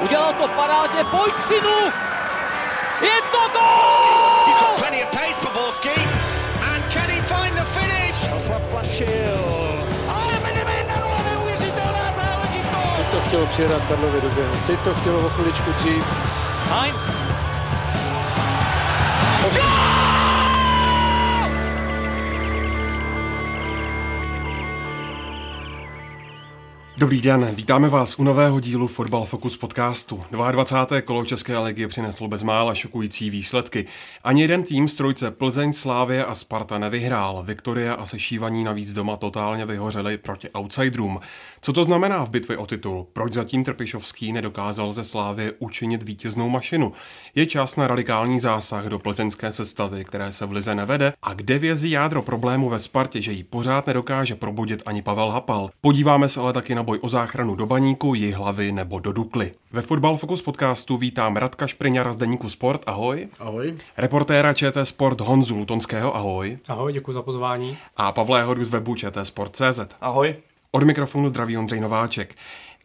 Udělal to parádně, pojď synu! Je to gol! He's got plenty of pace for Borski. And can he find the finish? Ale Benevenero, neuvěřitelná záležitost! Teď to chtělo přijedat Karlově do běhu. Teď to chtělo o chviličku dřív. Heinz. Dobrý den, vítáme vás u nového dílu Fotbal Focus podcastu. 22. kolo České ligy přineslo bezmála šokující výsledky. Ani jeden tým z trojce Plzeň, Slávě a Sparta nevyhrál. Viktoria a Sešívaní navíc doma totálně vyhořeli proti outsiderům. Co to znamená v bitvě o titul? Proč zatím Trpišovský nedokázal ze Slávy učinit vítěznou mašinu? Je čas na radikální zásah do plzeňské sestavy, které se v lize nevede? A kde vězí jádro problému ve Spartě, že ji pořád nedokáže probudit ani Pavel Hapal? Podíváme se ale taky na boj o záchranu do baníku, hlavy nebo do Dukly. Ve Fotbal Focus podcastu vítám Radka Špriňara z Deníku Sport, ahoj. Ahoj. Reportéra ČT Sport Honzu Lutonského, ahoj. Ahoj, děkuji za pozvání. A Pavla Hodu z webu ČT Sport.cz. Ahoj. Od mikrofonu zdraví Ondřej Nováček.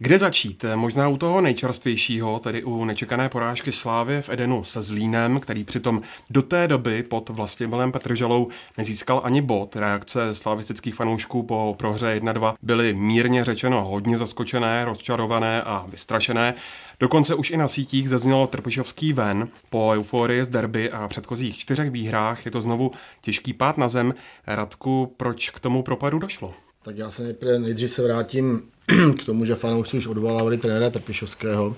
Kde začít? Možná u toho nejčerstvějšího, tedy u nečekané porážky Slávy v Edenu se Zlínem, který přitom do té doby pod Vlastimilem Petržalou nezískal ani bod. Reakce slavistických fanoušků po prohře 1-2 byly mírně řečeno hodně zaskočené, rozčarované a vystrašené. Dokonce už i na sítích zaznělo Trpišovský ven. Po euforii z derby a předchozích čtyřech výhrách je to znovu těžký pád na zem. Radku, proč k tomu propadu došlo? Tak já se nejprve, nejdřív se vrátím k tomu, že fanoušci už odvolávali trenéra Trpišovského.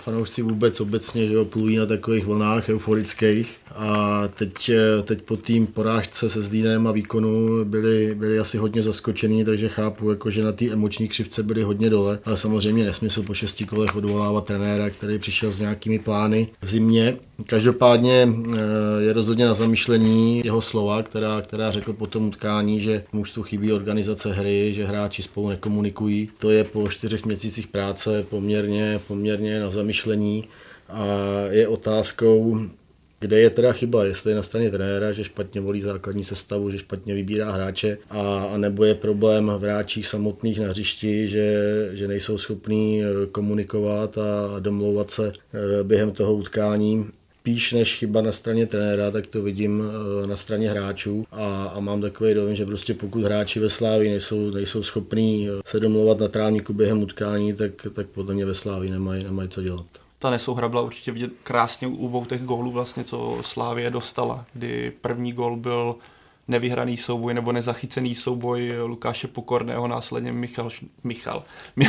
Fanoušci vůbec obecně že plují na takových vlnách euforických a teď, teď po tým porážce se Zlínem a výkonu byli, byli asi hodně zaskočení, takže chápu, jako, že na té emoční křivce byli hodně dole, ale samozřejmě nesmysl po šesti kolech odvolávat trenéra, který přišel s nějakými plány v zimě. Každopádně eh, je rozhodně na zamýšlení jeho slova, která, která řekl po tom utkání, že mužstvu chybí organizace hry, že hráči spolu nekomunikují. To je po čtyřech měsících práce poměrně, poměrně na zamyšlení a je otázkou, kde je teda chyba, jestli je na straně trenéra, že špatně volí základní sestavu, že špatně vybírá hráče, a, a nebo je problém v hráčích samotných na hřišti, že, že nejsou schopní eh, komunikovat a domlouvat se eh, během toho utkání spíš než chyba na straně trenéra, tak to vidím eh, na straně hráčů. A, a mám takový dojem, že prostě pokud hráči ve Slávi nejsou, nejsou schopní se domlouvat na trávníku během utkání, tak, tak podle mě ve Slávi nemají, nemají co dělat. Ta nesouhra byla určitě vidět krásně u obou těch gólů, vlastně, co Slávě dostala, kdy první gól byl nevyhraný souboj nebo nezachycený souboj Lukáše Pokorného, následně Michal, Michal.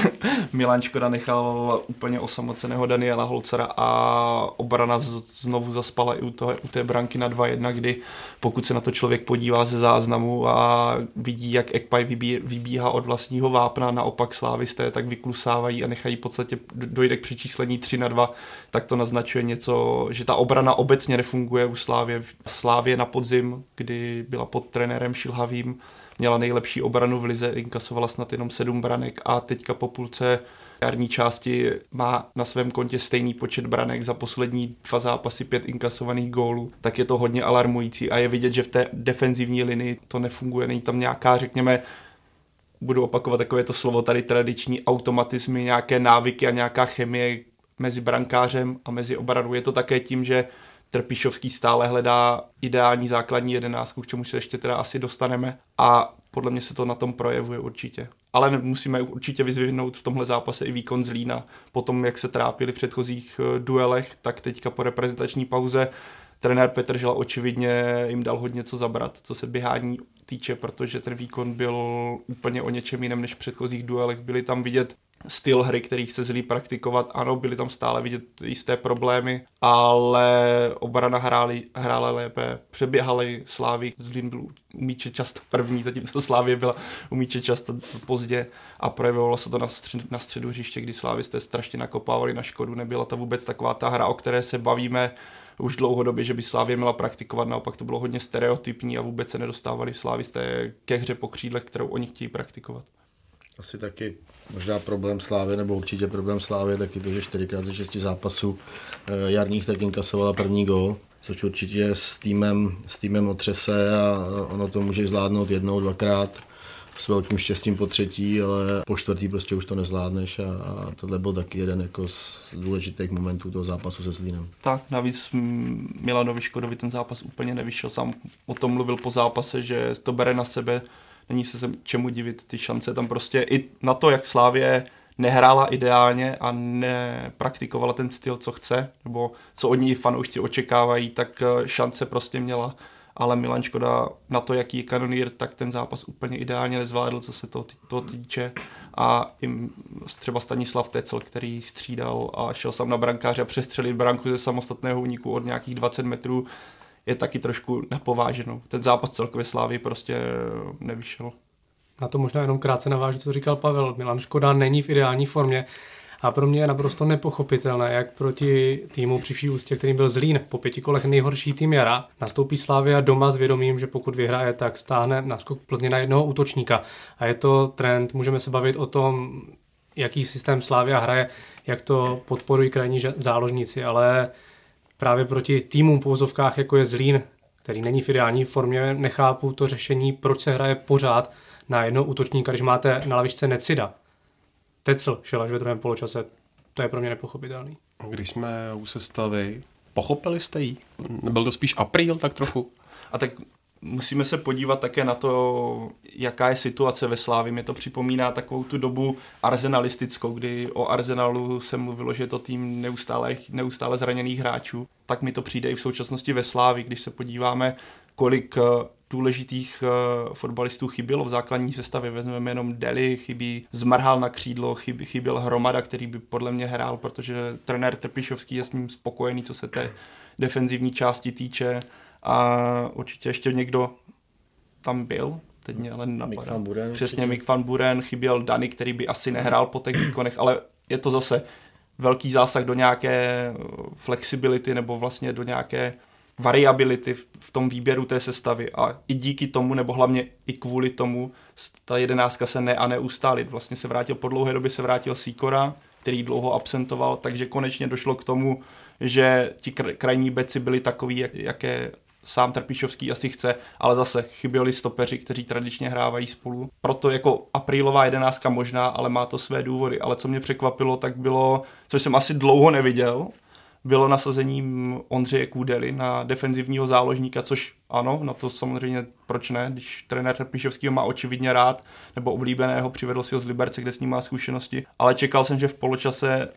Milan Škoda nechal úplně osamoceného Daniela Holcera a obrana znovu zaspala i u, toho, u té branky na 2-1, kdy pokud se na to člověk podívá ze záznamu a vidí, jak Ekpaj vybí, vybíhá od vlastního vápna, naopak slávisté tak vyklusávají a nechají v podstatě dojde k přičíslení 3 na 2, tak to naznačuje něco, že ta obrana obecně nefunguje u Slávě. Slávě na podzim, kdy byla pod trenérem Šilhavým, měla nejlepší obranu v lize, inkasovala snad jenom sedm branek a teďka po půlce jarní části má na svém kontě stejný počet branek za poslední dva zápasy, pět inkasovaných gólů, tak je to hodně alarmující a je vidět, že v té defenzivní linii to nefunguje, není tam nějaká, řekněme, budu opakovat takové to slovo tady tradiční automatizmy, nějaké návyky a nějaká chemie mezi brankářem a mezi obranou. Je to také tím, že Trpišovský stále hledá ideální základní jedenáctku, k čemu se ještě teda asi dostaneme a podle mě se to na tom projevuje určitě. Ale musíme určitě vyzvihnout v tomhle zápase i výkon Zlína. Po tom, jak se trápili v předchozích eh, duelech, tak teďka po reprezentační pauze trenér Petr Žela očividně jim dal hodně co zabrat, co se běhání týče, protože ten výkon byl úplně o něčem jiném než v předchozích duelech. Byly tam vidět styl hry, který chce zlý praktikovat. Ano, byly tam stále vidět jisté problémy, ale obrana hráli, hrála lépe, přeběhali Slávy, Zlín byl umíče často první, zatímco Slávě byla umíče často pozdě a projevovalo se to na, střed, na středu hřiště, kdy jste strašně nakopávali na škodu. Nebyla to vůbec taková ta hra, o které se bavíme už dlouhodobě, že by Slávě měla praktikovat, naopak to bylo hodně stereotypní a vůbec se nedostávali Slávisté ke hře po křídle, kterou oni chtějí praktikovat. Asi taky možná problém Slávy, nebo určitě problém Slávy, taky to, že 4 ze 6 zápasů eh, jarních tak inkasovala první gol, což určitě s týmem, s týmem otřese a ono to může zvládnout jednou, dvakrát s velkým štěstím po třetí, ale po čtvrtý prostě už to nezvládneš a, a tohle byl taky jeden jako z důležitých momentů toho zápasu se Zlínem. Tak, navíc Milanovi Škodovi ten zápas úplně nevyšel, sám o tom mluvil po zápase, že to bere na sebe, není se čemu divit, ty šance tam prostě i na to, jak Slávě nehrála ideálně a nepraktikovala ten styl, co chce, nebo co od ní fanoušci očekávají, tak eh, šance prostě měla. Ale Milan Škoda na to, jaký je kanonýr, tak ten zápas úplně ideálně nezvládl, co se to, to týče. A i třeba Stanislav Tecel, který střídal a šel sám na brankáře a přestřelit branku ze samostatného úniku od nějakých 20 metrů, je taky trošku napováženou. Ten zápas celkově Slávy prostě nevyšel. Na to možná jenom krátce navážu, co říkal Pavel. Milan Škoda není v ideální formě a pro mě je naprosto nepochopitelné, jak proti týmu při vší ústě, kterým byl Zlín, po pěti kolech nejhorší tým jara, nastoupí Slávia doma s vědomím, že pokud vyhraje, tak stáhne naskok Plzně na jednoho útočníka. A je to trend, můžeme se bavit o tom, jaký systém Slávia hraje, jak to podporují krajní záložníci, ale právě proti týmům v pouzovkách, jako je Zlín, který není v ideální formě, nechápu to řešení, proč se hraje pořád na jednoho útočníka, když máte na lavičce Necida. Tecl šel až ve druhém poločase. To je pro mě nepochopitelný. Když jsme u sestavy, pochopili jste ji? Byl to spíš apríl tak trochu? A tak musíme se podívat také na to, jaká je situace ve Slávi. Mě to připomíná takovou tu dobu arzenalistickou, kdy o Arsenalu se mluvilo, že je to tým neustále, neustále zraněných hráčů. Tak mi to přijde i v současnosti ve Slávi, když se podíváme, kolik důležitých uh, fotbalistů chybělo v základní sestavě. Vezmeme jenom Deli, chybí Zmrhal na křídlo, chybí, chyběl Hromada, který by podle mě hrál, protože trenér Trpišovský je s ním spokojený, co se té defenzivní části týče. A určitě ještě někdo tam byl, teď mě ale napadá. Buren, Přesně, Mick van Buren, chyběl Dany, který by asi nehrál po těch výkonech, ale je to zase velký zásah do nějaké flexibility nebo vlastně do nějaké variability v tom výběru té sestavy a i díky tomu, nebo hlavně i kvůli tomu, ta jedenáctka se ne a neustálit. Vlastně se vrátil po dlouhé době, se vrátil Sikora, který dlouho absentoval, takže konečně došlo k tomu, že ti krajní beci byli takový, jak, jaké sám Trpišovský asi chce, ale zase chyběli stopeři, kteří tradičně hrávají spolu. Proto jako aprílová jedenáctka možná, ale má to své důvody. Ale co mě překvapilo, tak bylo, co jsem asi dlouho neviděl, bylo nasazením Ondřeje Kůdely na defenzivního záložníka, což ano, na to samozřejmě proč ne, když trenér Trpišovského má očividně rád, nebo oblíbeného, přivedl si ho z Liberce, kde s ním má zkušenosti, ale čekal jsem, že v poločase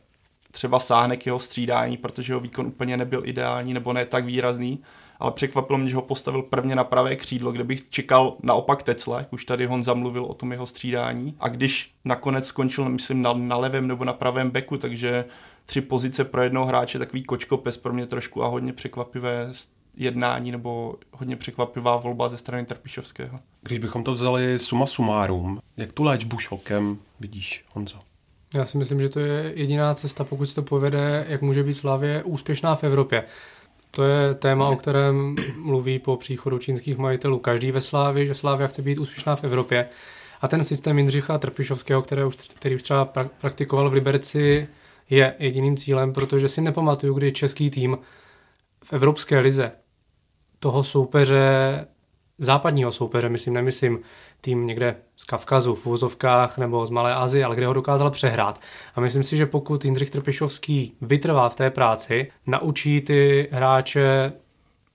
třeba sáhne k jeho střídání, protože jeho výkon úplně nebyl ideální nebo ne tak výrazný, ale překvapilo mě, že ho postavil prvně na pravé křídlo, kde bych čekal naopak Tecla, jak už tady Honza mluvil o tom jeho střídání. A když nakonec skončil, myslím, na, na levém nebo na pravém beku, takže tři pozice pro jednoho hráče, takový kočkopes pro mě trošku a hodně překvapivé jednání nebo hodně překvapivá volba ze strany Trpišovského. Když bychom to vzali suma sumárum, jak tu léčbu šokem vidíš, Honzo? Já si myslím, že to je jediná cesta, pokud se to povede, jak může být Slavě úspěšná v Evropě. To je téma, o kterém mluví po příchodu čínských majitelů každý ve Slávě, že Slávia chce být úspěšná v Evropě. A ten systém Jindřicha Trpišovského, který už, který už třeba praktikoval v Liberci, je jediným cílem, protože si nepamatuju, kdy český tým v Evropské lize toho soupeře, západního soupeře, myslím, nemyslím tým někde z Kavkazu v vozovkách nebo z Malé Azie, ale kde ho dokázal přehrát. A myslím si, že pokud Jindřich Trpišovský vytrvá v té práci, naučí ty hráče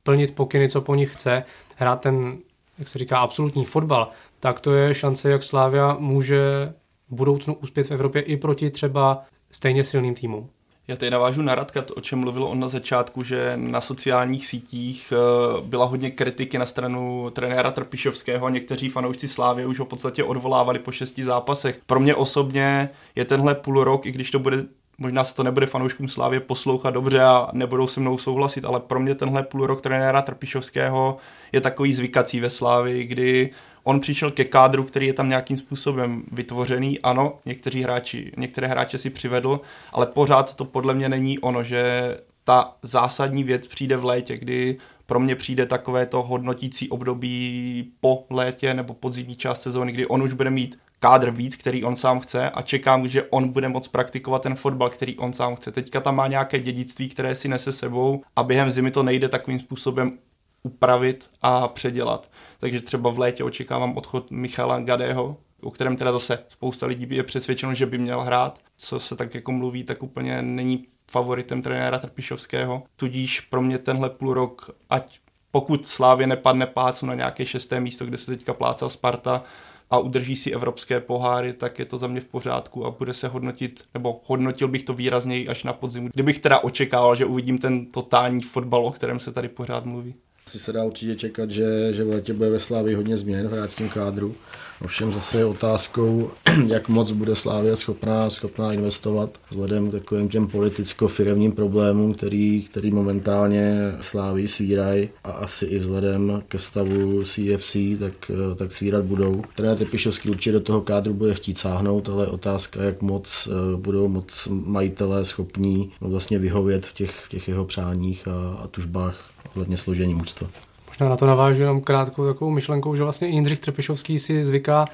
plnit pokyny, co po nich chce, hrát ten, jak se říká, absolutní fotbal, tak to je šance, jak Slávia může v budoucnu uspět v Evropě i proti třeba stejně silným týmům. Já tady navážu na Radka, o čem mluvil on na začátku, že na sociálních sítích eh, byla hodně kritiky na stranu trenéra Trpišovského a někteří fanoušci Slávy už ho v podstatě odvolávali po šesti zápasech. Pro mě osobně je tenhle půl rok, i když to bude možná se to nebude fanouškům Slávě poslouchat dobře a nebudou se mnou souhlasit, ale pro mě tenhle půl rok trenéra Trpišovského je takový zvykací ve Slávii, kdy on přišel ke kádru, který je tam nějakým způsobem vytvořený. Ano, někteří hráči, některé hráče si přivedl, ale pořád to podle mě není ono, že ta zásadní věc přijde v létě, kdy pro mě přijde takové to hodnotící období po létě nebo podzimní část sezóny, kdy on už bude mít kádr víc, který on sám chce a čekám, že on bude moct praktikovat ten fotbal, který on sám chce. Teďka tam má nějaké dědictví, které si nese sebou a během zimy to nejde takovým způsobem upravit a předělat. Takže třeba v létě očekávám odchod Michala Gadého, o kterém teda zase spousta lidí je přesvědčeno, že by měl hrát. Co se tak jako mluví, tak úplně není favoritem trenéra Trpišovského. Tudíž pro mě tenhle půl rok, ať pokud Slávě nepadne plácu na nějaké šesté místo, kde se teďka plácal Sparta, a udrží si evropské poháry, tak je to za mě v pořádku a bude se hodnotit, nebo hodnotil bych to výrazněji až na podzimu. Kdybych teda očekával, že uvidím ten totální fotbal, o kterém se tady pořád mluví. Asi se dá určitě čekat, že, že v létě bude ve Slávii hodně změn v hráčském kádru. Ovšem zase je otázkou, jak moc bude Slávia schopná, schopná investovat vzhledem k takovým těm politicko-firemním problémům, který, který momentálně Slávii svírají a asi i vzhledem ke stavu CFC, tak, tak svírat budou. Trenér Tepišovský určitě do toho kádru bude chtít sáhnout, ale otázka, jak moc eh, budou moc majitelé schopní vlastně vyhovět v těch, v těch jeho přáních a, a tužbách ohledně složení mužstva. Možná na to navážu jenom krátkou takovou myšlenkou, že vlastně Jindřich Trpišovský si zvyká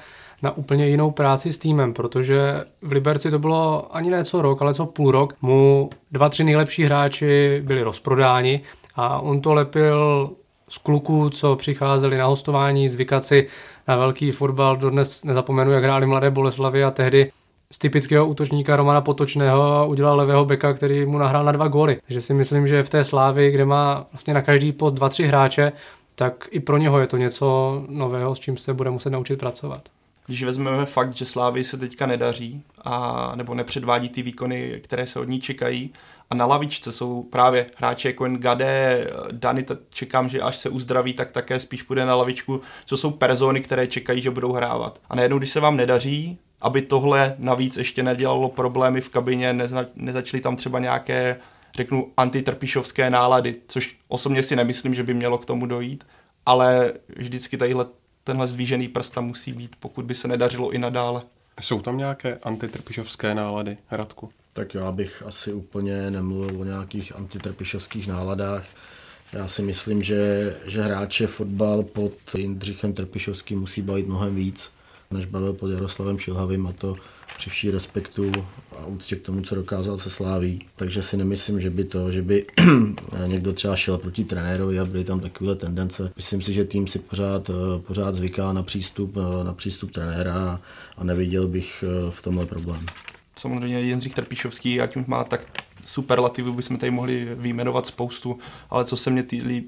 na úplně jinou práci s týmem, protože v Liberci to bylo ani ne co rok, ale co půl rok. Mu dva, tři nejlepší hráči byli rozprodáni a on to lepil z kluků, co přicházeli na hostování, zvykat si na velký fotbal. Dodnes nezapomenu, jak hráli mladé Boleslavy a tehdy z typického útočníka Romana Potočného udělal levého beka, který mu nahrál na dva góly. Takže si myslím, že v té Slávi, kde má vlastně na každý post dva, tři hráče, tak i pro něho je to něco nového, s čím se bude muset naučit pracovat. Když vezmeme fakt, že Slávy se teďka nedaří, a, nebo nepředvádí ty výkony, které se od ní čekají, a na lavičce jsou právě hráči jako Gade, Dany, čekám, že až se uzdraví, tak také spíš půjde na lavičku, co jsou persony, které čekají, že budou hrávat. A najednou, když se vám nedaří, aby tohle navíc ještě nedělalo problémy v kabině, neza, nezačaly tam třeba nějaké, řeknu, antitrpišovské nálady, což osobně si nemyslím, že by mělo k tomu dojít, ale vždycky tadyhle, tenhle zvýžený prst tam musí být, pokud by se nedařilo i nadále. Jsou tam nějaké antitrpišovské nálady, Radku? Tak já bych asi úplně nemluvil o nějakých antitrpišovských náladách. Já si myslím, že, že hráče fotbal pod Jindřichem Trpišovským musí bavit mnohem víc než bavil pod Jaroslavem Šilhavým a to při vší respektu a úctě k tomu, co dokázal se sláví. Takže si nemyslím, že by to, že by někdo třeba šel proti trenérovi a byly tam takové tendence. Myslím si, že tým si pořád, pořád zvyká na přístup, na přístup trenéra a neviděl bych eh, v tomhle problém. Samozřejmě Jindřich Trpišovský, ať už má tak superlativy, bychom tady mohli vyjmenovat spoustu, ale co se mně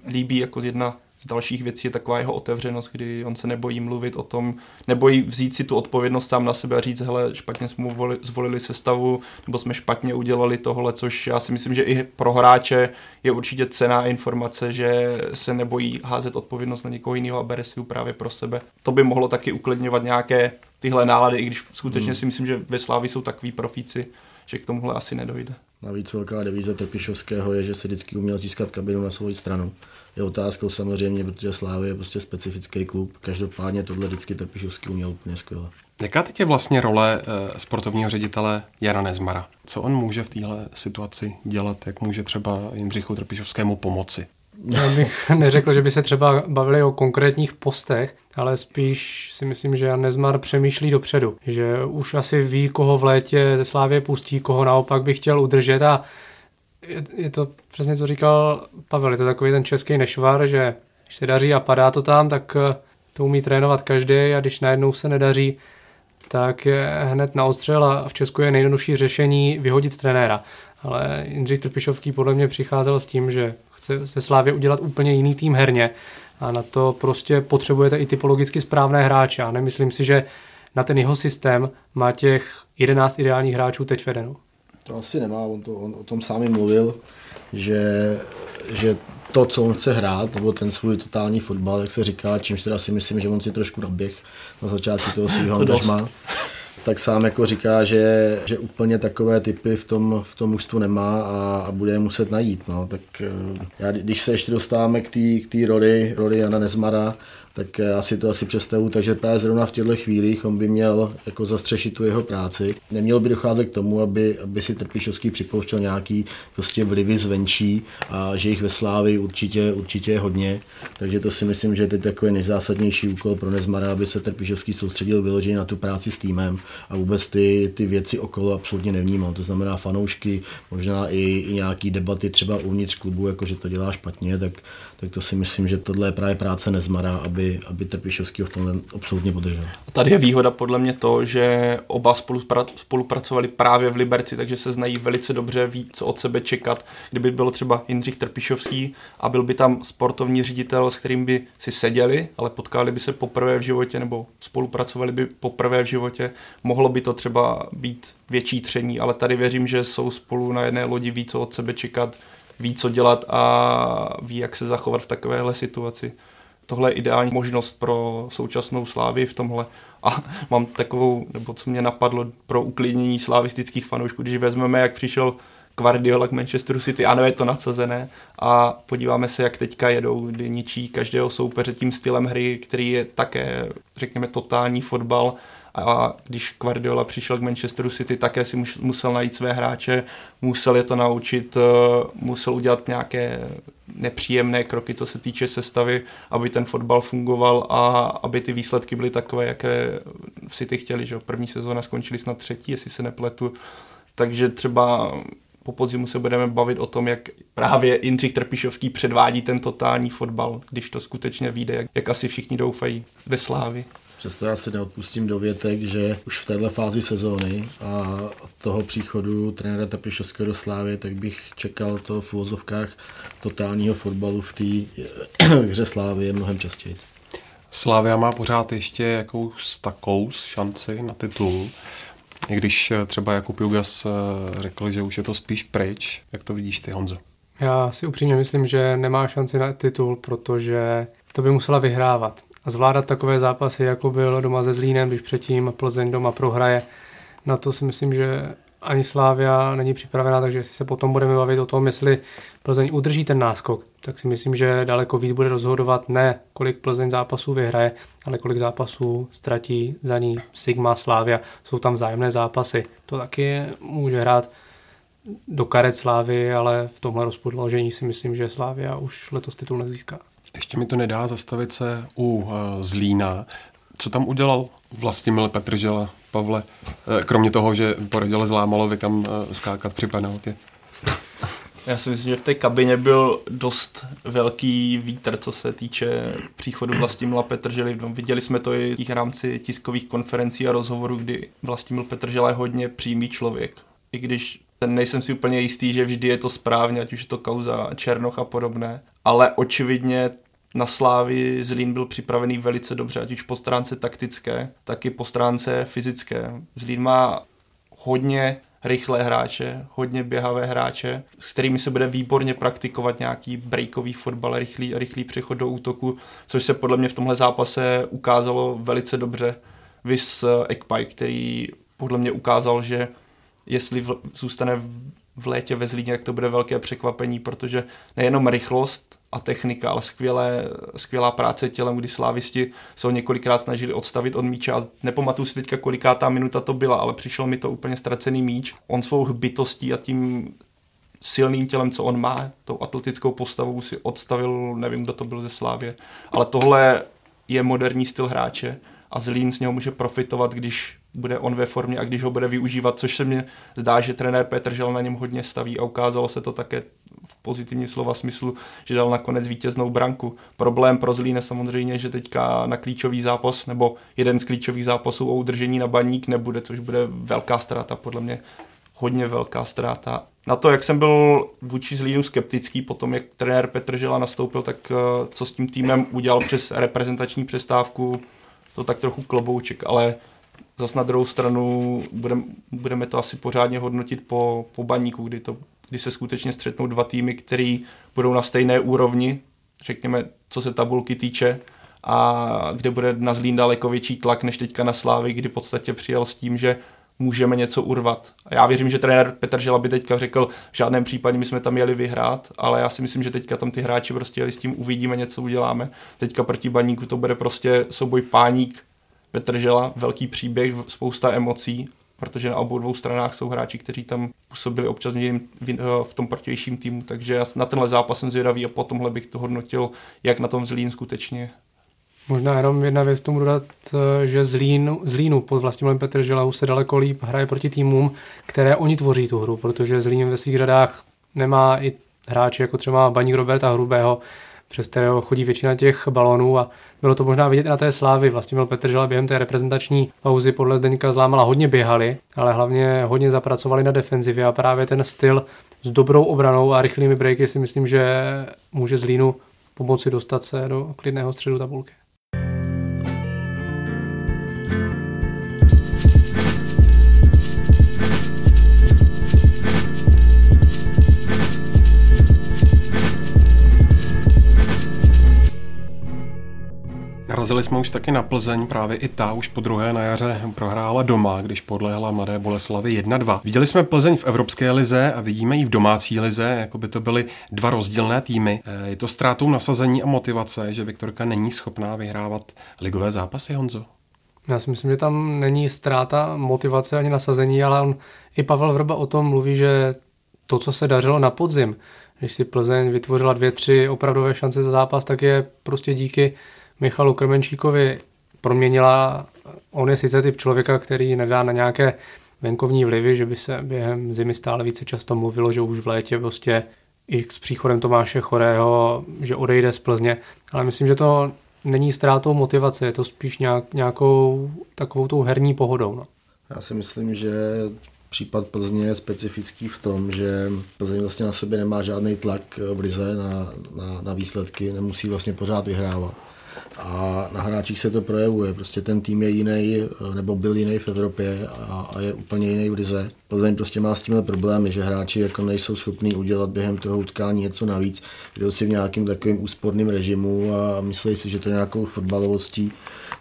líbí jako jedna z dalších věcí je taková jeho otevřenost, kdy on se nebojí mluvit o tom, nebojí vzít si tu odpovědnost sám na sebe a říct, hele, špatně jsme mu zvolili sestavu, nebo jsme špatně udělali tohle, což já si myslím, že i pro hráče je určitě cená informace, že se nebojí házet odpovědnost na někoho jiného a bere si ji právě pro sebe. To by mohlo taky uklidňovat nějaké tyhle nálady, i když skutečně hmm. si myslím, že ve Slávi jsou takový profíci, že k tomuhle asi nedojde. Navíc velká devíze Trpišovského je, že se vždycky uměl získat kabinu na svou stranu. Je otázkou samozřejmě, protože Slávy je prostě specifický klub. Každopádně tohle vždycky Trpišovský uměl úplně skvěle. Jaká teď je vlastně role e, sportovního ředitele Jana Nezmara? Co on může v téhle situaci dělat? Jak může třeba Jindřichu Trpišovskému pomoci? Bych neřekl, že by se třeba bavili o konkrétních postech, ale spíš si myslím, že Jan Nezmar přemýšlí dopředu, že už asi ví, koho v létě ze Slávě pustí, koho naopak by chtěl udržet a je, je to přesně, co říkal Pavel, je to takový ten český nešvar, že když se daří a padá to tam, tak eh, to umí trénovat každý a když najednou se nedaří, tak je hned na ostřel a v Česku je nejjednodušší řešení vyhodit trenéra. Ale Jindřich Trpišovský podle mě přicházel s tím, že chce se Slávě udělat úplně jiný tým herně. A na to prostě potřebujete i typologicky správné hráče. A nemyslím si, že na ten jeho systém má těch 11 ideálních hráčů teď vedeno. To asi nemá, on, to, on o tom sám mluvil, že, že to, co on chce hrát, nebo ten svůj totální fotbal, jak se říká, čímž teda si myslím, že on si trošku naběh na začátku toho svého angažma, tak sám jako říká, že, že úplně takové typy v tom, v tom mužstvu nemá a, a bude je muset najít. No. Tak eh, já, když se ještě dostáváme k té k roli, roli Jana Nezmara, tak já si to asi představu, takže právě zrovna v těchto chvílích on by měl jako zastřešit tu jeho práci. Nemělo by docházet k tomu, aby, aby si Trpišovský připouštěl nějaký prostě vlivy zvenčí a že jich ve Slávi určitě, určitě je hodně. Takže to si myslím, že je teď takový nejzásadnější úkol pro Nezmara, aby se Trpišovský soustředil vyloženě na tu práci s týmem a vůbec ty, ty věci okolo absolutně nevnímal. To znamená fanoušky, možná i, i nějaký debaty třeba uvnitř klubu, jako že to dělá špatně, tak, tak to si myslím, že tohle je právě práce Nezmara, aby, aby Trpišovský v tomhle absolutně podržel. A tady je výhoda podle mě to, že oba spolupracovali právě v Liberci, takže se znají velice dobře, ví, co od sebe čekat. Kdyby bylo třeba Jindřich Trpišovský a byl by tam sportovní ředitel, s kterým by si seděli, ale potkali by se poprvé v životě nebo spolupracovali by poprvé v životě, mohlo by to třeba být větší tření, ale tady věřím, že jsou spolu na jedné lodi, ví, co od sebe čekat, ví, co dělat a ví, jak se zachovat v takovéhle situaci. Tohle je ideální možnost pro současnou slávy v tomhle. A mám takovou, nebo co mě napadlo pro uklidnění slavistických fanoušků, když vezmeme, jak přišel Guardiola k Manchesteru City, ano, je to nadsazené a podíváme se, jak teďka jedou, kdy ničí každého soupeře tím stylem hry, který je také, řekněme, totální fotbal a když Guardiola přišel k Manchesteru City, také si musel najít své hráče, musel je to naučit, eh, musel udělat nějaké nepříjemné kroky, co se týče sestavy, aby ten fotbal fungoval a aby ty výsledky byly takové, jaké v City chtěli. Že? První sezóna skončili snad třetí, jestli se nepletu. Takže třeba po podzimu se budeme bavit o tom, jak právě Jindřich Trpišovský předvádí ten totální fotbal, když to skutečně vyjde, jak, jak asi všichni doufají ve slávy. Přesto já si neodpustím do větek, že už v této fázi sezóny a toho příchodu trenéra Tapišovského do Slávy, tak bych čekal to v úvozovkách totálního fotbalu v té hře Slávy mnohem častěji. Slávia má pořád ještě jakou takovou šanci na titul. I když eh, třeba Jakub Jugas eh, řekl, že už je to spíš pryč. Jak to vidíš ty, Honzo? Já si upřímně myslím, že nemá šanci na titul, protože to by musela vyhrávat a zvládat takové zápasy, jako byl doma se Zlínem, když předtím Plzeň doma prohraje. Na to si myslím, že ani Slávia není připravená, takže jestli se potom budeme bavit o tom, jestli Plzeň udrží ten náskok, tak si myslím, že daleko víc bude rozhodovat ne, kolik Plzeň zápasů vyhraje, ale kolik zápasů ztratí za ní Sigma, Slávia. Jsou tam vzájemné zápasy. To taky může hrát do karet Slávy, ale v tomhle rozpodložení si myslím, že Slávia už letos titul nezíská. Ještě mi to nedá zastavit se u uh, Zlína. Co tam udělal Vlastimil Petržela, Pavle? Eh, kromě toho, že poradil Zlámalovi kam uh, skákat při penaltě. Já si myslím, že v té kabině byl dost velký vítr, co se týče příchodu Vlastimila Petržely. No, viděli jsme to i v rámci tiskových konferencí a rozhovorů, kdy Vlastimil Petržela je hodně přímý člověk. I když nejsem si úplně jistý, že vždy je to správně, ať už je to kauza Černoch a podobné, ale očividně na Slávy Zlín byl připravený velice dobře, ať už po stránce taktické, tak i po stránce fyzické. Zlín má hodně rychlé hráče, hodně běhavé hráče, s kterými se bude výborně praktikovat nějaký breakový fotbal, rychlý, rychlý přechod do útoku, což se podle mě v tomhle zápase ukázalo velice dobře. Vys Ekpaj, který podle mě ukázal, že jestli v, zůstane v létě ve Zlíně, jak to bude velké překvapení, protože nejenom rychlost a technika, ale skvělé, skvělá práce tělem, kdy slávisti se ho několikrát snažili odstavit od míče a nepamatuju si teďka, koliká ta minuta to byla, ale přišel mi to úplně ztracený míč. On svou bytostí a tím silným tělem, co on má, tou atletickou postavou si odstavil, nevím, kdo to byl ze Slávě, ale tohle je moderní styl hráče a Zlín z něho může profitovat, když bude on ve formě a když ho bude využívat, což se mně zdá, že trenér Petr Žel na něm hodně staví a ukázalo se to také v pozitivním slova smyslu, že dal nakonec vítěznou branku. Problém pro Zlín je samozřejmě, že teďka na klíčový zápas nebo jeden z klíčových zápasů o udržení na baník nebude, což bude velká ztráta, podle mě hodně velká ztráta. Na to, jak jsem byl vůči Zlínu skeptický, potom jak trenér Petr Žela nastoupil, tak eh, co s tím týmem udělal přes reprezentační přestávku, to tak trochu klobouček, ale Zas na druhou stranu budem, budeme to asi pořádně hodnotit po, po baníku, kdy, to, kdy se skutečně střetnou dva týmy, které budou na stejné úrovni, řekněme, co se tabulky týče, a kde bude na Zlín daleko větší tlak než teďka na Slávy, kdy v podstatě přijel s tím, že můžeme něco urvat. A já věřím, že trenér Petr Žela by teďka řekl, v žádném případě my jsme tam jeli vyhrát, ale já si myslím, že teďka tam ty hráči prostě jeli s tím, uvidíme, něco uděláme. Teďka proti baníku to bude prostě souboj páník, Petr Žela, velký příběh, spousta emocí, protože na obou dvou stranách jsou hráči, kteří tam působili občas v tom protějším týmu, takže já na tenhle zápas jsem zvědavý a potomhle bych to hodnotil, jak na tom Zlín skutečně. Možná jenom jedna věc tomu dodat, eh, že Zlín, Zlínu pod Vlastimilem Petrželau se daleko líp hraje proti týmům, které oni tvoří tu hru, protože Zlín ve svých řadách nemá i hráči jako třeba Baník Roberta Hrubého, přes kterého chodí většina těch balonů a bylo to možná vidět i na té slávy. Vlastimil Petržela během té reprezentační pauzy podle Zdeňka Zlámala hodně běhali, ale hlavně hodně zapracovali na defenzivě a právě ten styl s dobrou obranou a rychlými breaky si myslím, že může Zlínu pomoci dostat se do klidného středu tabulky. Narazili jsme už taky na Plzeň, právě i ta už po druhé na jaře prohrála doma, když podlehla Mladé Boleslavy 1-2. Viděli jsme Plzeň v Evropské lize a vidíme ji v domácí lize, jako by to byly dva rozdílné týmy. Eh, je to ztrátou nasazení a motivace, že Viktorka není schopná vyhrávat ligové zápasy, Honzo? Já si myslím, že tam není ztráta motivace ani nasazení, ale on i Pavel Vrba o tom mluví, že to, co se dařilo na podzim, když si Plzeň vytvořila dvě, tři opravdové šance za zápas, tak je prostě díky Michalu Krmenčíkovi proměnila. On je sice typ člověka, který nedá na nějaké venkovní vlivy, že by se během zimy stále více často mluvilo, že už v létě prostě i s příchodem Tomáše Chorého, že odejde z Plzně, ale myslím, že to není ztrátou motivace, je to spíš nějak, nějakou takovou tou herní pohodou. No. Já si myslím, že případ Plzně je specifický v tom, že Plzeň vlastně na sobě nemá žádný tlak v lize na, na, na výsledky, nemusí vlastně pořád vyhrávat a na hráčích se to projevuje. Prostě ten tým je jiný, nebo byl jiný v Evropě a, a je úplně jiný v Lize. Plzeň prostě má s tímhle problémy, že hráči jako nejsou schopní udělat během toho utkání něco navíc, jdou si v nějakým takovým úsporným režimu a myslí si, že to nějakou fotbalovostí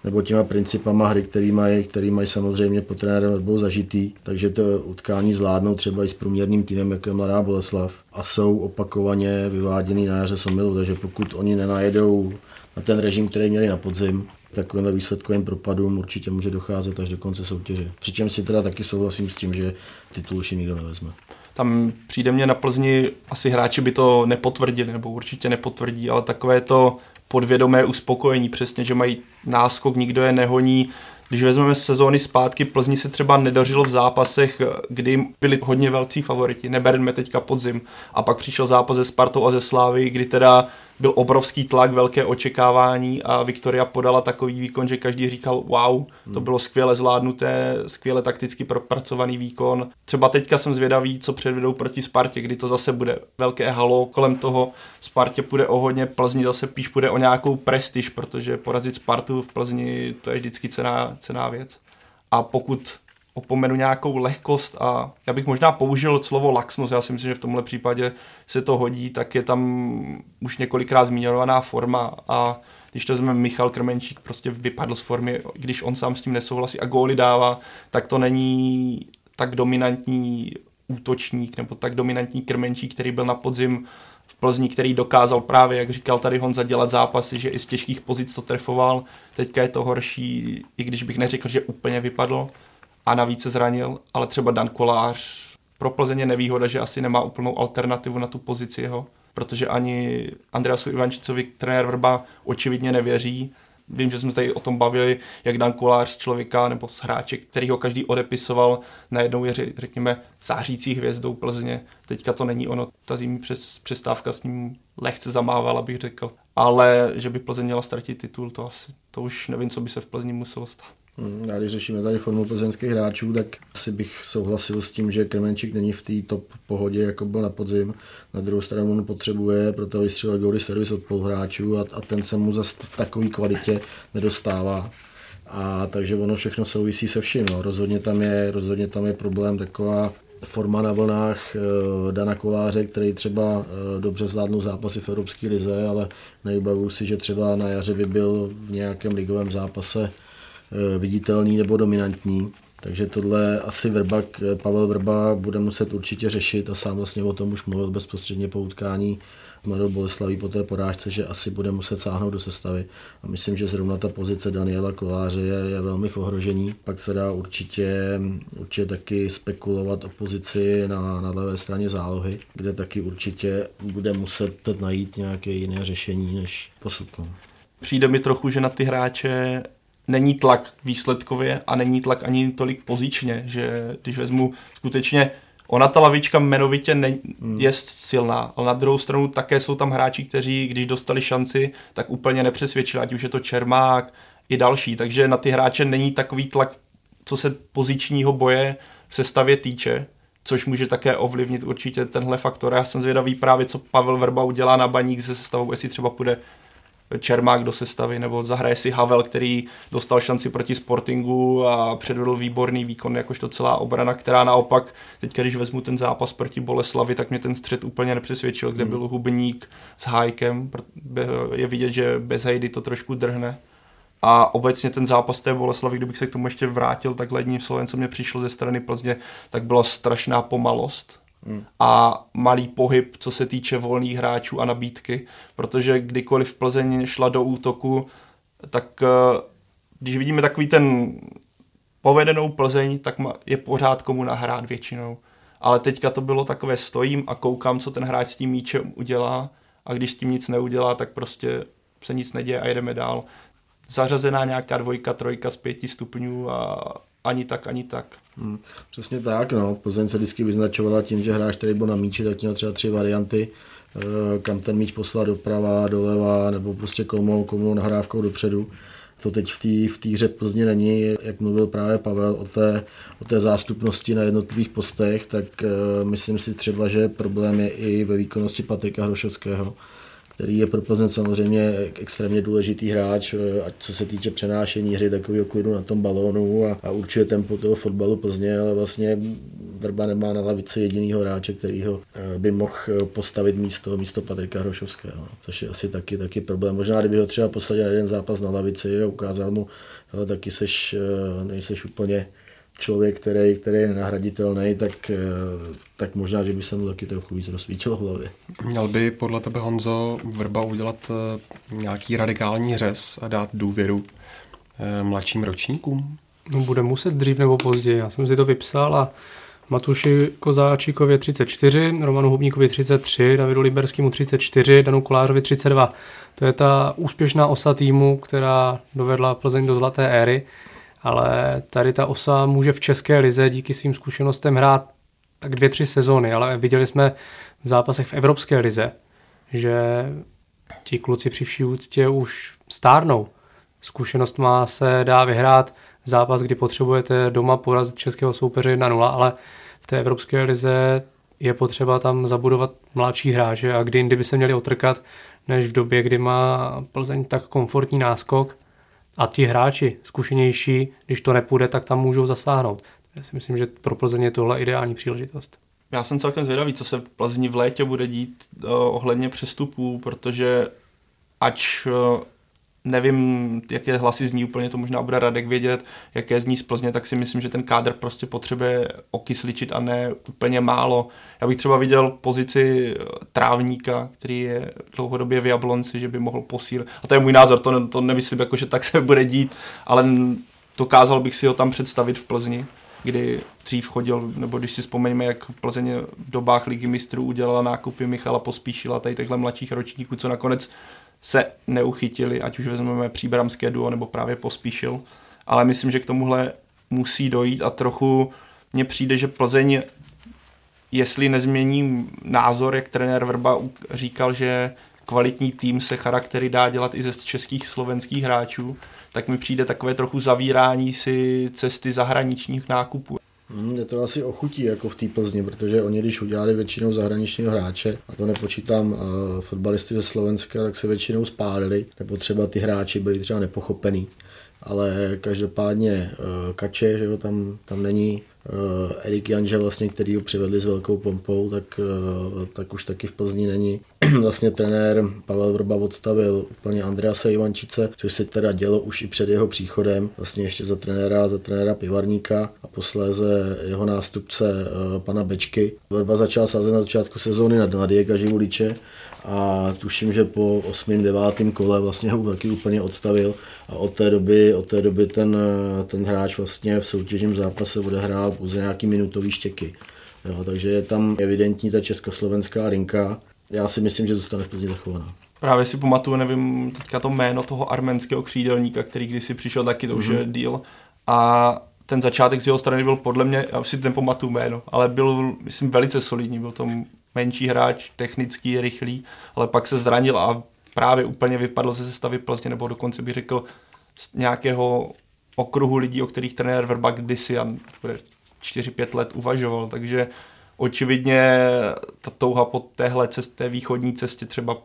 nebo těma principama hry, který mají, který mají samozřejmě po trenérem Verbou zažitý, takže to utkání zvládnou třeba i s průměrným týmem, jako je Mladá Boleslav a jsou opakovaně vyváděný na jaře somilu, takže pokud oni nenajedou na ten režim, který měli na podzim, takovýmhle výsledkovým propadům určitě může docházet až do konce soutěže. Přičem si teda taky souhlasím s tím, že titul už nikdo nevezme. Tam přijde mě na Plzni, asi hráči by to nepotvrdili, nebo určitě nepotvrdí, ale takové to podvědomé uspokojení, přesně, že mají náskok, nikdo je nehoní, když vezmeme sezóny zpátky, Plzni se třeba nedařilo v zápasech, kdy byli hodně velcí favoriti, nebereme teďka podzim. A pak přišel zápas se Spartou a ze Slávy, kdy teda byl obrovský tlak, velké očekávání a Viktoria podala takový výkon, že každý říkal wow, to hmm. bylo skvěle zvládnuté, skvěle takticky propracovaný výkon. Třeba teďka jsem zvědavý, co předvedou proti Spartě, kdy to zase bude velké halo kolem toho. Spartě půjde o hodně, Plzni zase píš půjde o nějakou prestiž, protože porazit Spartu v Plzni to je vždycky cená, cená věc. A pokud opomenu nějakou lehkost a já bych možná použil slovo laxnost, já si myslím, že v tomhle případě se to hodí, tak je tam už několikrát zmiňovaná forma a když to vezmeme Michal Krmenčík prostě vypadl z formy, když on sám s tím nesouhlasí a góly dává, tak to není tak dominantní útočník nebo tak dominantní Krmenčík, který byl na podzim v Plzni, který dokázal právě, jak říkal tady Honza, dělat zápasy, že i z těžkých pozic to trefoval. Teďka je to horší, i když bych neřekl, že úplně vypadl a navíc se zranil, ale třeba Dan Kolář pro Plzeň je nevýhoda, že asi nemá úplnou alternativu na tu pozici jeho, protože ani Andreasu Ivančicovi trenér Vrba očividně nevěří. Vím, že jsme tady o tom bavili, jak Dan Kolář z člověka nebo z hráče, který ho každý odepisoval, najednou je, řekněme, zářící hvězdou Plzně. Teďka to není ono, ta zimní přes, přestávka s ním lehce zamávala, bych řekl. Ale že by Plzeň měla ztratit titul, to asi, to už nevím, co by se v Plzni muselo stát. Hmm, já když řešíme tady formu plzeňských hráčů, tak asi bych souhlasil s tím, že Kremenčík není v té top pohodě, jako byl na podzim. Na druhou stranu on potřebuje pro to vystřelit góly servis od hráčů a, a ten se mu zase v takové kvalitě nedostává. A takže ono všechno souvisí se vším. No. Rozhodně, tam je, rozhodně tam je problém taková forma na vlnách e, Dana Koláře, který třeba e, dobře zvládnul zápasy v Evropské lize, ale nevybavuju si, že třeba na jaře by byl v nějakém ligovém zápase Eh, viditelný nebo dominantní. Takže tohle asi Vrba, Pavel Vrba bude muset určitě řešit a sám vlastně o tom už mluvil bezprostředně po utkání Mladou Boleslaví po té porážce, že asi bude muset sáhnout do sestavy. A myslím, že zrovna ta pozice Daniela Koláře je, je velmi v ohrožení. Pak se dá určitě, určitě taky spekulovat o pozici na, na levé straně zálohy, kde taky určitě bude muset najít nějaké jiné řešení než posud. No. Přijde mi trochu, že na ty hráče není tlak výsledkově a není tlak ani tolik pozičně, že když vezmu skutečně Ona ta lavička jmenovitě ne, hmm. je silná, ale na druhou stranu také jsou tam hráči, kteří, když dostali šanci, tak úplně nepřesvědčili, ať už je to Čermák i další. Takže na ty hráče není takový tlak, co se pozičního boje v sestavě týče, což může také ovlivnit určitě tenhle faktor. Já jsem zvědavý právě, co Pavel Verba udělá na baník se sestavou, jestli třeba půjde Čermák do sestavy, nebo zahraje si Havel, který dostal šanci proti Sportingu a předvedl výborný výkon, jakožto celá obrana, která naopak, teď když vezmu ten zápas proti Boleslavi, tak mě ten střed úplně nepřesvědčil, kde hmm. byl Hubník s Hajkem, je vidět, že bez Hejdy to trošku drhne. A obecně ten zápas té Boleslavy, kdybych se k tomu ještě vrátil, tak lední v co mě přišlo ze strany Plzně, tak byla strašná pomalost hmm. a malý pohyb, co se týče volných hráčů a nabídky, protože kdykoliv Plzeň šla do útoku, tak eh, když vidíme takový ten povedenou Plzeň, tak je pořád komu nahrát většinou. Ale teďka to bylo takové stojím a koukám, co ten hráč s tím míčem udělá a když s tím nic neudělá, tak prostě se nic neděje a jedeme dál. Zařazená nějaká dvojka, trojka z pěti stupňů a ani tak, ani tak. Hmm, přesně tak, no. Plzeň se vždycky vyznačovala tím, že hráč, který byl na míči, tak měl třeba tři varianty, eh, kam ten míč poslat doprava, doleva, nebo prostě komu, komu nahrávkou dopředu. To teď v té v hře Plzně není, jak mluvil právě Pavel o té, o té zástupnosti na jednotlivých postech, tak uh, myslím si třeba, že problém je i ve výkonnosti Patrika Hrošovského který je pro Plzeň samozřejmě extrémně důležitý hráč, eh, ať co se týče přenášení hry, takového klidu na tom balónu a, a určuje tempo toho fotbalu Plzně, ale vlastně Vrba nemá na lavici jedinýho hráče, který ho eh, by mohl eh, postavit místo, místo Patrika Hrošovského, což je asi taky, taky problém. Možná, kdyby ho třeba posadil na jeden zápas na lavici a ukázal mu, ale taky seš, nejseš úplně člověk, který, který je nenahraditelný, tak, eh, tak možná, že by se mu taky trochu víc rozsvítilo v hlavě. Měl by podle tebe Honzo Vrba udělat eh, nějaký radikální řez a dát důvěru eh, mladším ročníkům? No, bude muset dřív nebo později. Já jsem si to vypsal a Matuši Kozáčíkovi 34, Romanu Hubníkovi 33, Davidu Liberskému 34, Danu Kolářovi 32. To je ta úspěšná osa týmu, která dovedla Plzeň do zlaté éry ale tady ta osa může v České lize díky svým zkušenostem hrát tak dvě, tři sezóny, ale viděli jsme v zápasech v Evropské lize, že ti kluci při vší úctě už stárnou. Zkušenost má se dá vyhrát zápas, kdy potřebujete doma porazit českého soupeře 1-0, ale v té Evropské lize je potřeba tam zabudovat mladší hráče a kdy jindy by se měli otrkat, než v době, kdy má Plzeň tak komfortní náskok a ti hráči zkušenější, když to nepůjde, tak tam můžou zasáhnout. Já si myslím, že pro Plzeň je tohle ideální příležitost. Já jsem celkem zvědavý, co se v Plzni v létě bude dít uh, ohledně přestupů, protože ač uh, nevím, jaké hlasy zní úplně, to možná bude Radek vědět, jaké zní z Plzně, tak si myslím, že ten kádr prostě potřebuje okysličit a ne úplně málo. Já bych třeba viděl pozici eh, trávníka, který je dlouhodobě v Jablonci, že by mohl posílit. A to je můj názor, to, to nemyslím jako, že tak se bude dít, ale dokázal bych si ho tam představit v Plzni kdy dřív chodil, nebo když si vzpomeňme, jak Plzeň v dobách ligy mistrů udělala nákupy Michala Pospíšila, tady těchto mladších ročníků, co nakonec se neuchytili, ať už vezmeme příbramské duo nebo právě pospíšil. Ale myslím, že k tomuhle musí dojít a trochu mně přijde, že Plzeň, jestli nezmění názor, jak trenér Vrba říkal, že kvalitní tým se charaktery dá dělat i ze českých slovenských hráčů, tak mi přijde takové trochu zavírání si cesty zahraničních nákupů. Hmm, je to asi ochutí jako v té Plzni, protože oni když udělali většinou zahraničního hráče, a to nepočítám uh, fotbalisty ze Slovenska, tak se většinou spálili, nebo třeba ty hráči byli třeba nepochopený. Ale každopádně uh, Kače, že jo, tam, tam není, Erik Janže, vlastně, který ho přivedli s velkou pompou, tak, tak už taky v Plzni není. vlastně trenér Pavel Vrba odstavil úplně Andrease Ivančice, což se teda dělo už i před jeho příchodem, vlastně ještě za trenéra, za trenéra Pivarníka posléze jeho nástupce pana Bečky. Vrba začal sázet na začátku sezóny na, Diego Živuliče a tuším, že po 8. 9. kole vlastně ho taky úplně odstavil a od té doby, od té doby ten, ten hráč vlastně v soutěžním zápase odehrál pouze nějaký minutový štěky. Jo, takže je tam evidentní ta československá rinka. Já si myslím, že zůstane v Plzni zachovaná. Právě si pamatuju, nevím, teďka to jméno toho arménského křídelníka, který kdysi přišel taky, to už mm-hmm. je díl. A ten začátek z jeho strany byl podle mě, já si ten pamatuju jméno, ale byl, myslím, velice solidní, byl to menší hráč, technický, rychlý, ale pak se zranil a právě úplně vypadl ze sestavy Plzně, nebo dokonce bych řekl z nějakého okruhu lidí, o kterých trenér Verba kdysi a 4-5 let uvažoval, takže očividně ta touha po téhle cestě, východní cestě, třeba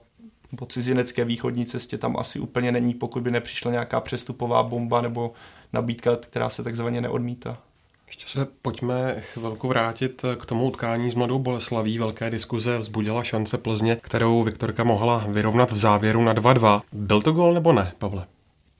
po cizinecké východní cestě tam asi úplně není, pokud by nepřišla nějaká přestupová bomba nebo nabídka, která se takzvaně neodmítá. Ještě se pojďme chvilku vrátit k tomu utkání s Mladou Boleslaví. Velké diskuze vzbudila šance Plzně, kterou Viktorka mohla vyrovnat v závěru na 2-2. Byl to gol nebo ne, Pavle?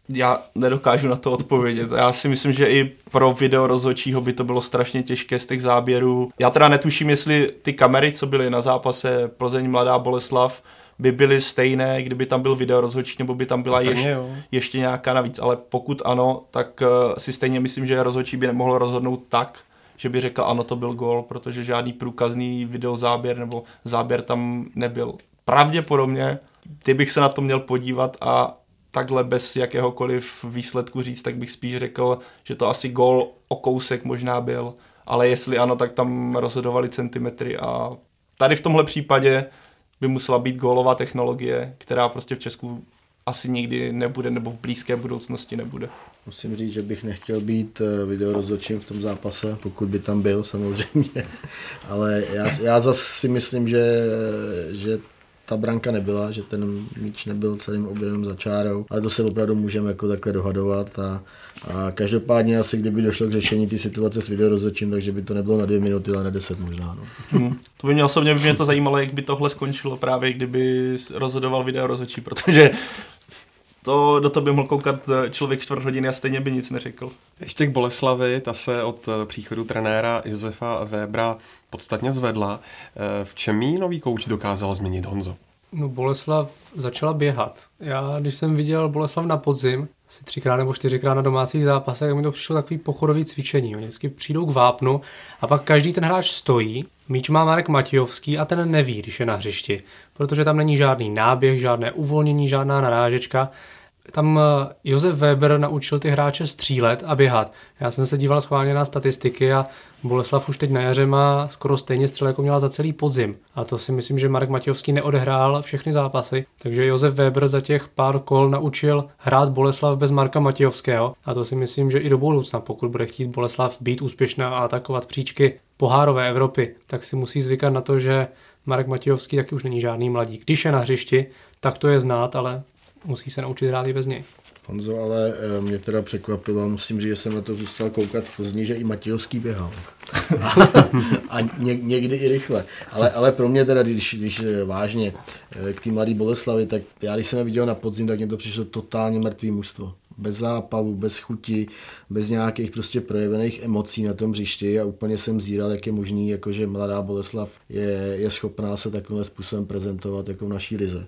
Já nedokážu na to odpovědět. Já si myslím, že i pro video rozhodčího by to bylo strašně těžké z těch záběrů. Já teda netuším, jestli ty kamery, co byly na zápase Plzeň Mladá Boleslav, by byly stejné, kdyby tam byl video rozhodčí, nebo by tam byla ještě, ještě nějaká navíc. Ale pokud ano, tak uh, si stejně myslím, že rozhodčí by nemohl rozhodnout tak, že by řekl ano, to byl gol, protože žádný průkazný videozáběr nebo záběr tam nebyl. Pravděpodobně, kdybych se na to měl podívat a takhle bez jakéhokoliv výsledku říct, tak bych spíš řekl, že to asi gol o kousek možná byl, ale jestli ano, tak tam rozhodovali centimetry a tady v tomhle případě by musela být gólová technologie, která prostě v Česku asi nikdy nebude nebo v blízké budoucnosti nebude. Musím říct, že bych nechtěl být eh, videorozhodčím v tom zápase, pokud by tam byl samozřejmě, ale já, já zase si myslím, že, že ta branka nebyla, že ten míč nebyl celým objemem za čárou, ale to se opravdu můžeme jako takhle dohadovat a, a každopádně asi kdyby došlo k řešení ty situace s videorozhodčím, takže by to nebylo na dvě minuty, ale na deset možná. No. Hmm. To by mě osobně by mě to zajímalo, jak by tohle skončilo právě, kdyby rozhodoval videorozhodčí, protože to, do toho by mohl koukat člověk čtvrt hodiny a stejně by nic neřekl. Ještě k Boleslavi, ta se od příchodu trenéra Josefa Webra podstatně zvedla. Eh, v čem jí nový kouč dokázal změnit Honzo? No Boleslav začala běhat. Já, když jsem viděl Boleslav na podzim, asi třikrát nebo čtyřikrát na domácích zápasech, tak mi to přišlo takový pochodový cvičení. Oni vždycky přijdou k vápnu a pak každý ten hráč stojí, míč má Marek Matějovský a ten neví, když je na hřišti, protože tam není žádný náběh, žádné uvolnění, žádná narážečka tam eh, Josef Weber naučil ty hráče střílet a běhat. Já jsem se díval schválně na statistiky a Boleslav už teď na jaře má skoro stejně střel, jako měla za celý podzim. A to si myslím, že Marek Matějovský neodehrál všechny zápasy. Takže Josef Weber za těch pár kol naučil hrát Boleslav bez Marka Matějovského. A to si myslím, že i do budoucna, pokud bude chtít Boleslav být úspěšná a atakovat příčky pohárové Evropy, tak si musí zvykat na to, že Marek Matějovský taky už není žádný mladík. Když je na hřišti, tak to je znát, ale musí se naučit hrát i bez něj. Honzo, ale eh, mě teda překvapilo, musím říct, že jsem na to zůstal koukat v Plzni, že i Matějovský běhal. a, ně, někdy i rychle. Ale, ale pro mě teda, když, když eh, vážně eh, k té mladé Boleslavi, tak já když jsem je viděl na podzim, tak mě to přišlo totálně mrtvý mužstvo bez zápalu, bez chuti, bez nějakých prostě projevených emocí na tom hřišti a úplně jsem zíral, jak je možný, jakože mladá Boleslav je, je schopná se takovým způsobem prezentovat jako v naší lize.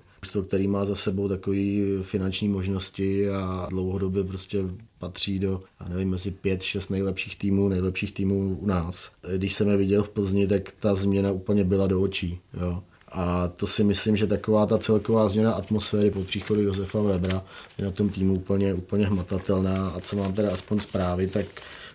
Který má za sebou takové finanční možnosti a dlouhodobě prostě patří do, já nevím, mezi pět, šest nejlepších týmů, nejlepších týmů u nás. Když jsem je viděl v Plzni, tak ta změna úplně byla do očí. Jo. A to si myslím, že taková ta celková změna atmosféry po příchodu Josefa Webra je na tom týmu úplně, úplně hmatatelná. A co mám teda aspoň zprávy, tak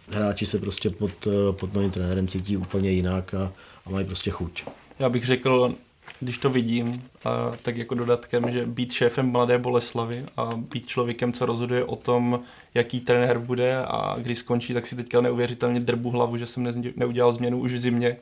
hráči se prostě pod, pod novým trenérem cítí úplně jinak a, a mají prostě chuť. Já bych řekl, když to vidím, a tak jako dodatkem, že být šéfem Mladé Boleslavy a být člověkem, co rozhoduje o tom, jaký trenér bude a kdy skončí, tak si teďka neuvěřitelně drbu hlavu, že jsem neudělal změnu už v zimě,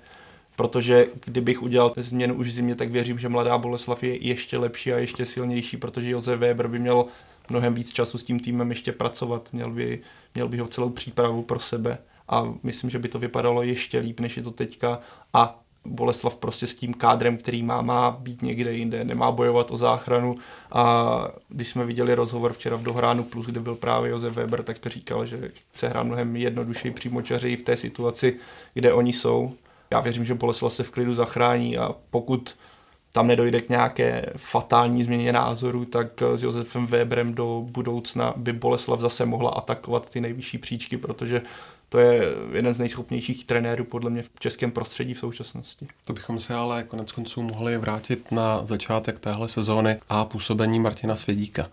protože kdybych udělal změnu už v zimě, tak věřím, že Mladá Boleslav je ještě lepší a ještě silnější, protože Josef Weber by měl mnohem víc času s tím týmem ještě pracovat, měl by, měl by ho celou přípravu pro sebe. A myslím, že by to vypadalo ještě líp, než je to teďka. A Boleslav prostě s tím kádrem, který má, má být někde jinde, nemá bojovat o záchranu a když jsme viděli rozhovor včera v Dohránu Plus, kde byl právě Josef Weber, tak říkal, že chce hrát mnohem jednodušeji přímočařeji v té situaci, kde oni jsou. Já věřím, že Boleslav se v klidu zachrání a pokud tam nedojde k nějaké fatální změně názoru, tak s Josefem Weberem do budoucna by Boleslav zase mohla atakovat ty nejvyšší příčky, protože to je jeden z nejschopnějších trenérů podle mě v českém prostředí v současnosti. To bychom se ale konec konců mohli vrátit na začátek téhle sezóny a působení Martina Svědíka.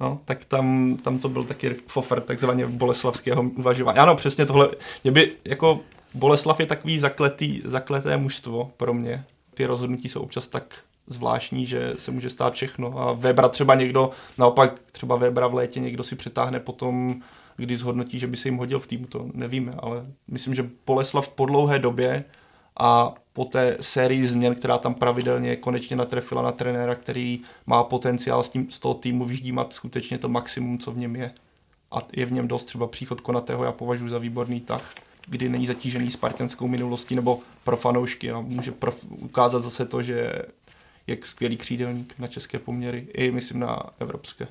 No, tak tam, tam to byl taky fofer takzvaně boleslavského uvažování. Ano, přesně tohle. Mě by, jako Boleslav je takový zakletý, zakleté mužstvo pro mě. Ty rozhodnutí jsou občas tak zvláštní, že se může stát všechno. A Webra třeba někdo, naopak třeba Webra v létě někdo si přetáhne potom kdy zhodnotí, že by se jim hodil v týmu, to nevíme, ale myslím, že Boleslav po dlouhé době a po té sérii změn, která tam pravidelně konečně natrefila na trenéra, který má potenciál s, tím, z toho týmu vyždímat skutečně to maximum, co v něm je. A je v něm dost třeba příchod Konatého, já považuji za výborný tah, kdy není zatížený spartanskou minulostí nebo pro fanoušky a může prof- ukázat zase to, že je skvělý křídelník na české poměry i myslím na evropské.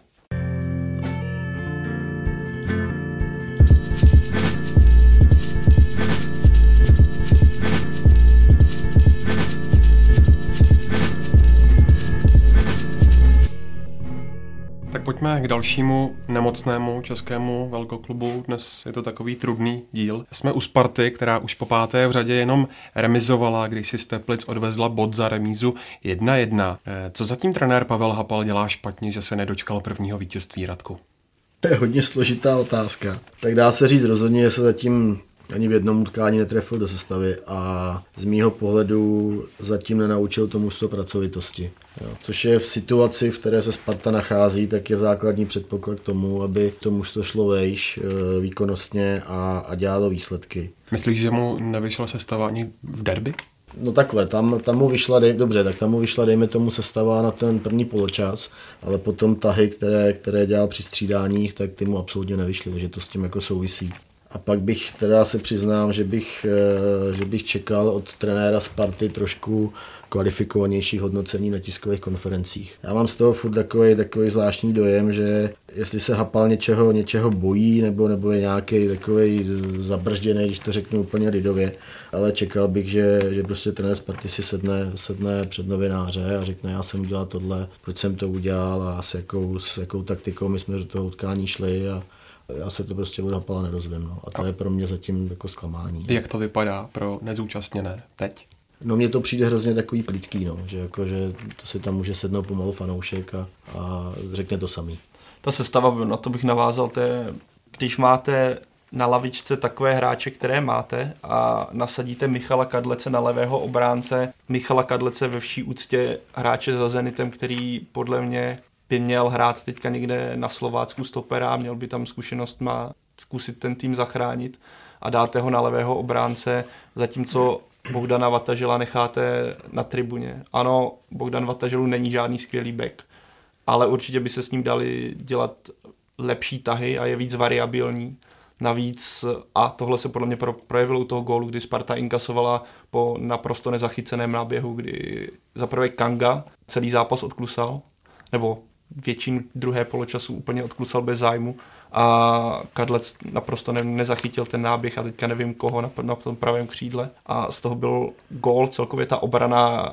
Pojďme k dalšímu nemocnému českému velkoklubu. Dnes je to takový trudný díl. Jsme u Sparty, která už po páté v řadě jenom remizovala, když si Steplic odvezla bod za remízu 1-1. Eh, co zatím trenér Pavel Hapal dělá špatně, že se nedočkal prvního vítězství Radku? To je hodně složitá otázka. Tak dá se říct rozhodně, že se zatím ani v jednom utkání netrefil do sestavy a z mýho pohledu zatím nenaučil tomu z pracovitosti. Jo. Což je v situaci, v které se Sparta nachází, tak je základní předpoklad k tomu, aby to mužstvo šlo vejš e, výkonnostně a, a dělalo výsledky. Myslíš, že mu nevyšla sestava ani v derby? No takhle, tam, tam mu vyšla, dej, dobře, tak tam mu vyšla, dejme tomu, sestava na ten první poločas, ale potom tahy, které, které dělal při střídáních, tak ty mu absolutně nevyšly, takže to s tím jako souvisí. A pak bych teda se přiznám, že bych, eh, že bych čekal od trenéra Sparty trošku kvalifikovanější hodnocení na tiskových konferencích. Já mám z toho furt takový, takový zvláštní dojem, že jestli se Hapal něčeho, něčeho bojí, nebo, nebo je nějaký takový zabržděný, když to řeknu úplně lidově, ale čekal bych, že, že prostě trenér Sparty si sedne, sedne před novináře a řekne, já jsem udělal tohle, proč jsem to udělal a s jakou, s jakou taktikou my jsme do toho utkání šli a já se to prostě od Hapala nedozvím. No. A to je pro mě zatím jako zklamání. Jak to vypadá pro nezúčastněné teď? No mně to přijde hrozně takový plítký, no. že, jako, že to si tam může sednout pomalu fanoušek a, a řekne to samý. Ta sestava, na to bych navázal, to je, když máte na lavičce takové hráče, které máte a nasadíte Michala Kadlece na levého obránce. Michala Kadlece ve vší úctě hráče za Zenitem, který podle mě by měl hrát teďka někde na Slovácku stopera, měl by tam zkušenost má zkusit ten tým zachránit a dáte ho na levého obránce, zatímco Bogdana Vatažela necháte na tribuně. Ano, Bogdan Vataželu není žádný skvělý back, ale určitě by se s ním dali dělat lepší tahy a je víc variabilní. Navíc, a tohle se podle mě projevilo u toho gólu, kdy Sparta inkasovala po naprosto nezachyceném náběhu, kdy zaprvé Kanga celý zápas odklusal, nebo většinu druhé poločasu úplně odklusal bez zájmu. A Kadlec naprosto ne, nezachytil ten náběh a teďka nevím koho na, na tom pravém křídle. A z toho byl gól, celkově ta obrana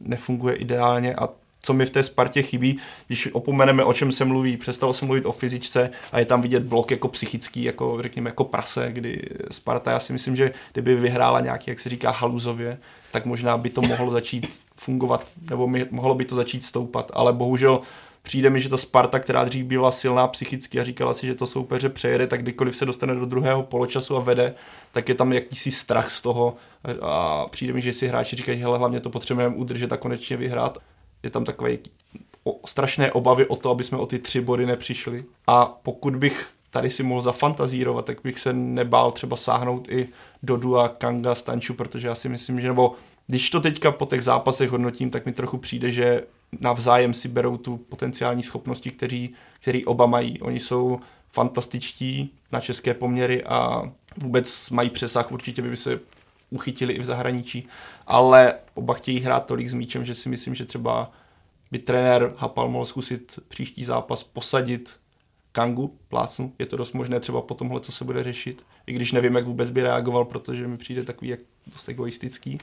nefunguje ideálně. A co mi v té Spartě chybí, když opomeneme, o čem se mluví, přestalo se mluvit o fyzičce a je tam vidět blok jako psychický, jako řekněme jako prase, kdy Sparta, já si myslím, že kdyby vyhrála nějaký, jak se říká, haluzově, tak možná by to mohlo začít fungovat, nebo mohlo by to začít stoupat, ale bohužel přijde mi, že ta Sparta, která dřív byla silná psychicky a říkala si, že to soupeře přejede, tak kdykoliv se dostane do druhého poločasu a vede, tak je tam jakýsi strach z toho a přijde mi, že si hráči říkají, hele, hlavně to potřebujeme udržet a konečně vyhrát. Je tam takové strašné obavy o to, aby jsme o ty tři body nepřišli. A pokud bych tady si mohl zafantazírovat, tak bych se nebál třeba sáhnout i Dodu a Kanga Stanču, protože já si myslím, že nebo když to teďka po těch zápasech hodnotím, tak mi trochu přijde, že navzájem si berou tu potenciální schopnosti, který, který oba mají. Oni jsou fantastičtí na české poměry a vůbec mají přesah, určitě by se uchytili i v zahraničí, ale oba chtějí hrát tolik s míčem, že si myslím, že třeba by trenér Hapal mohl zkusit příští zápas posadit Kangu, plácnu. Je to dost možné třeba po tomhle, co se bude řešit. I když nevím, jak vůbec by reagoval, protože mi přijde takový jak dost egoistický.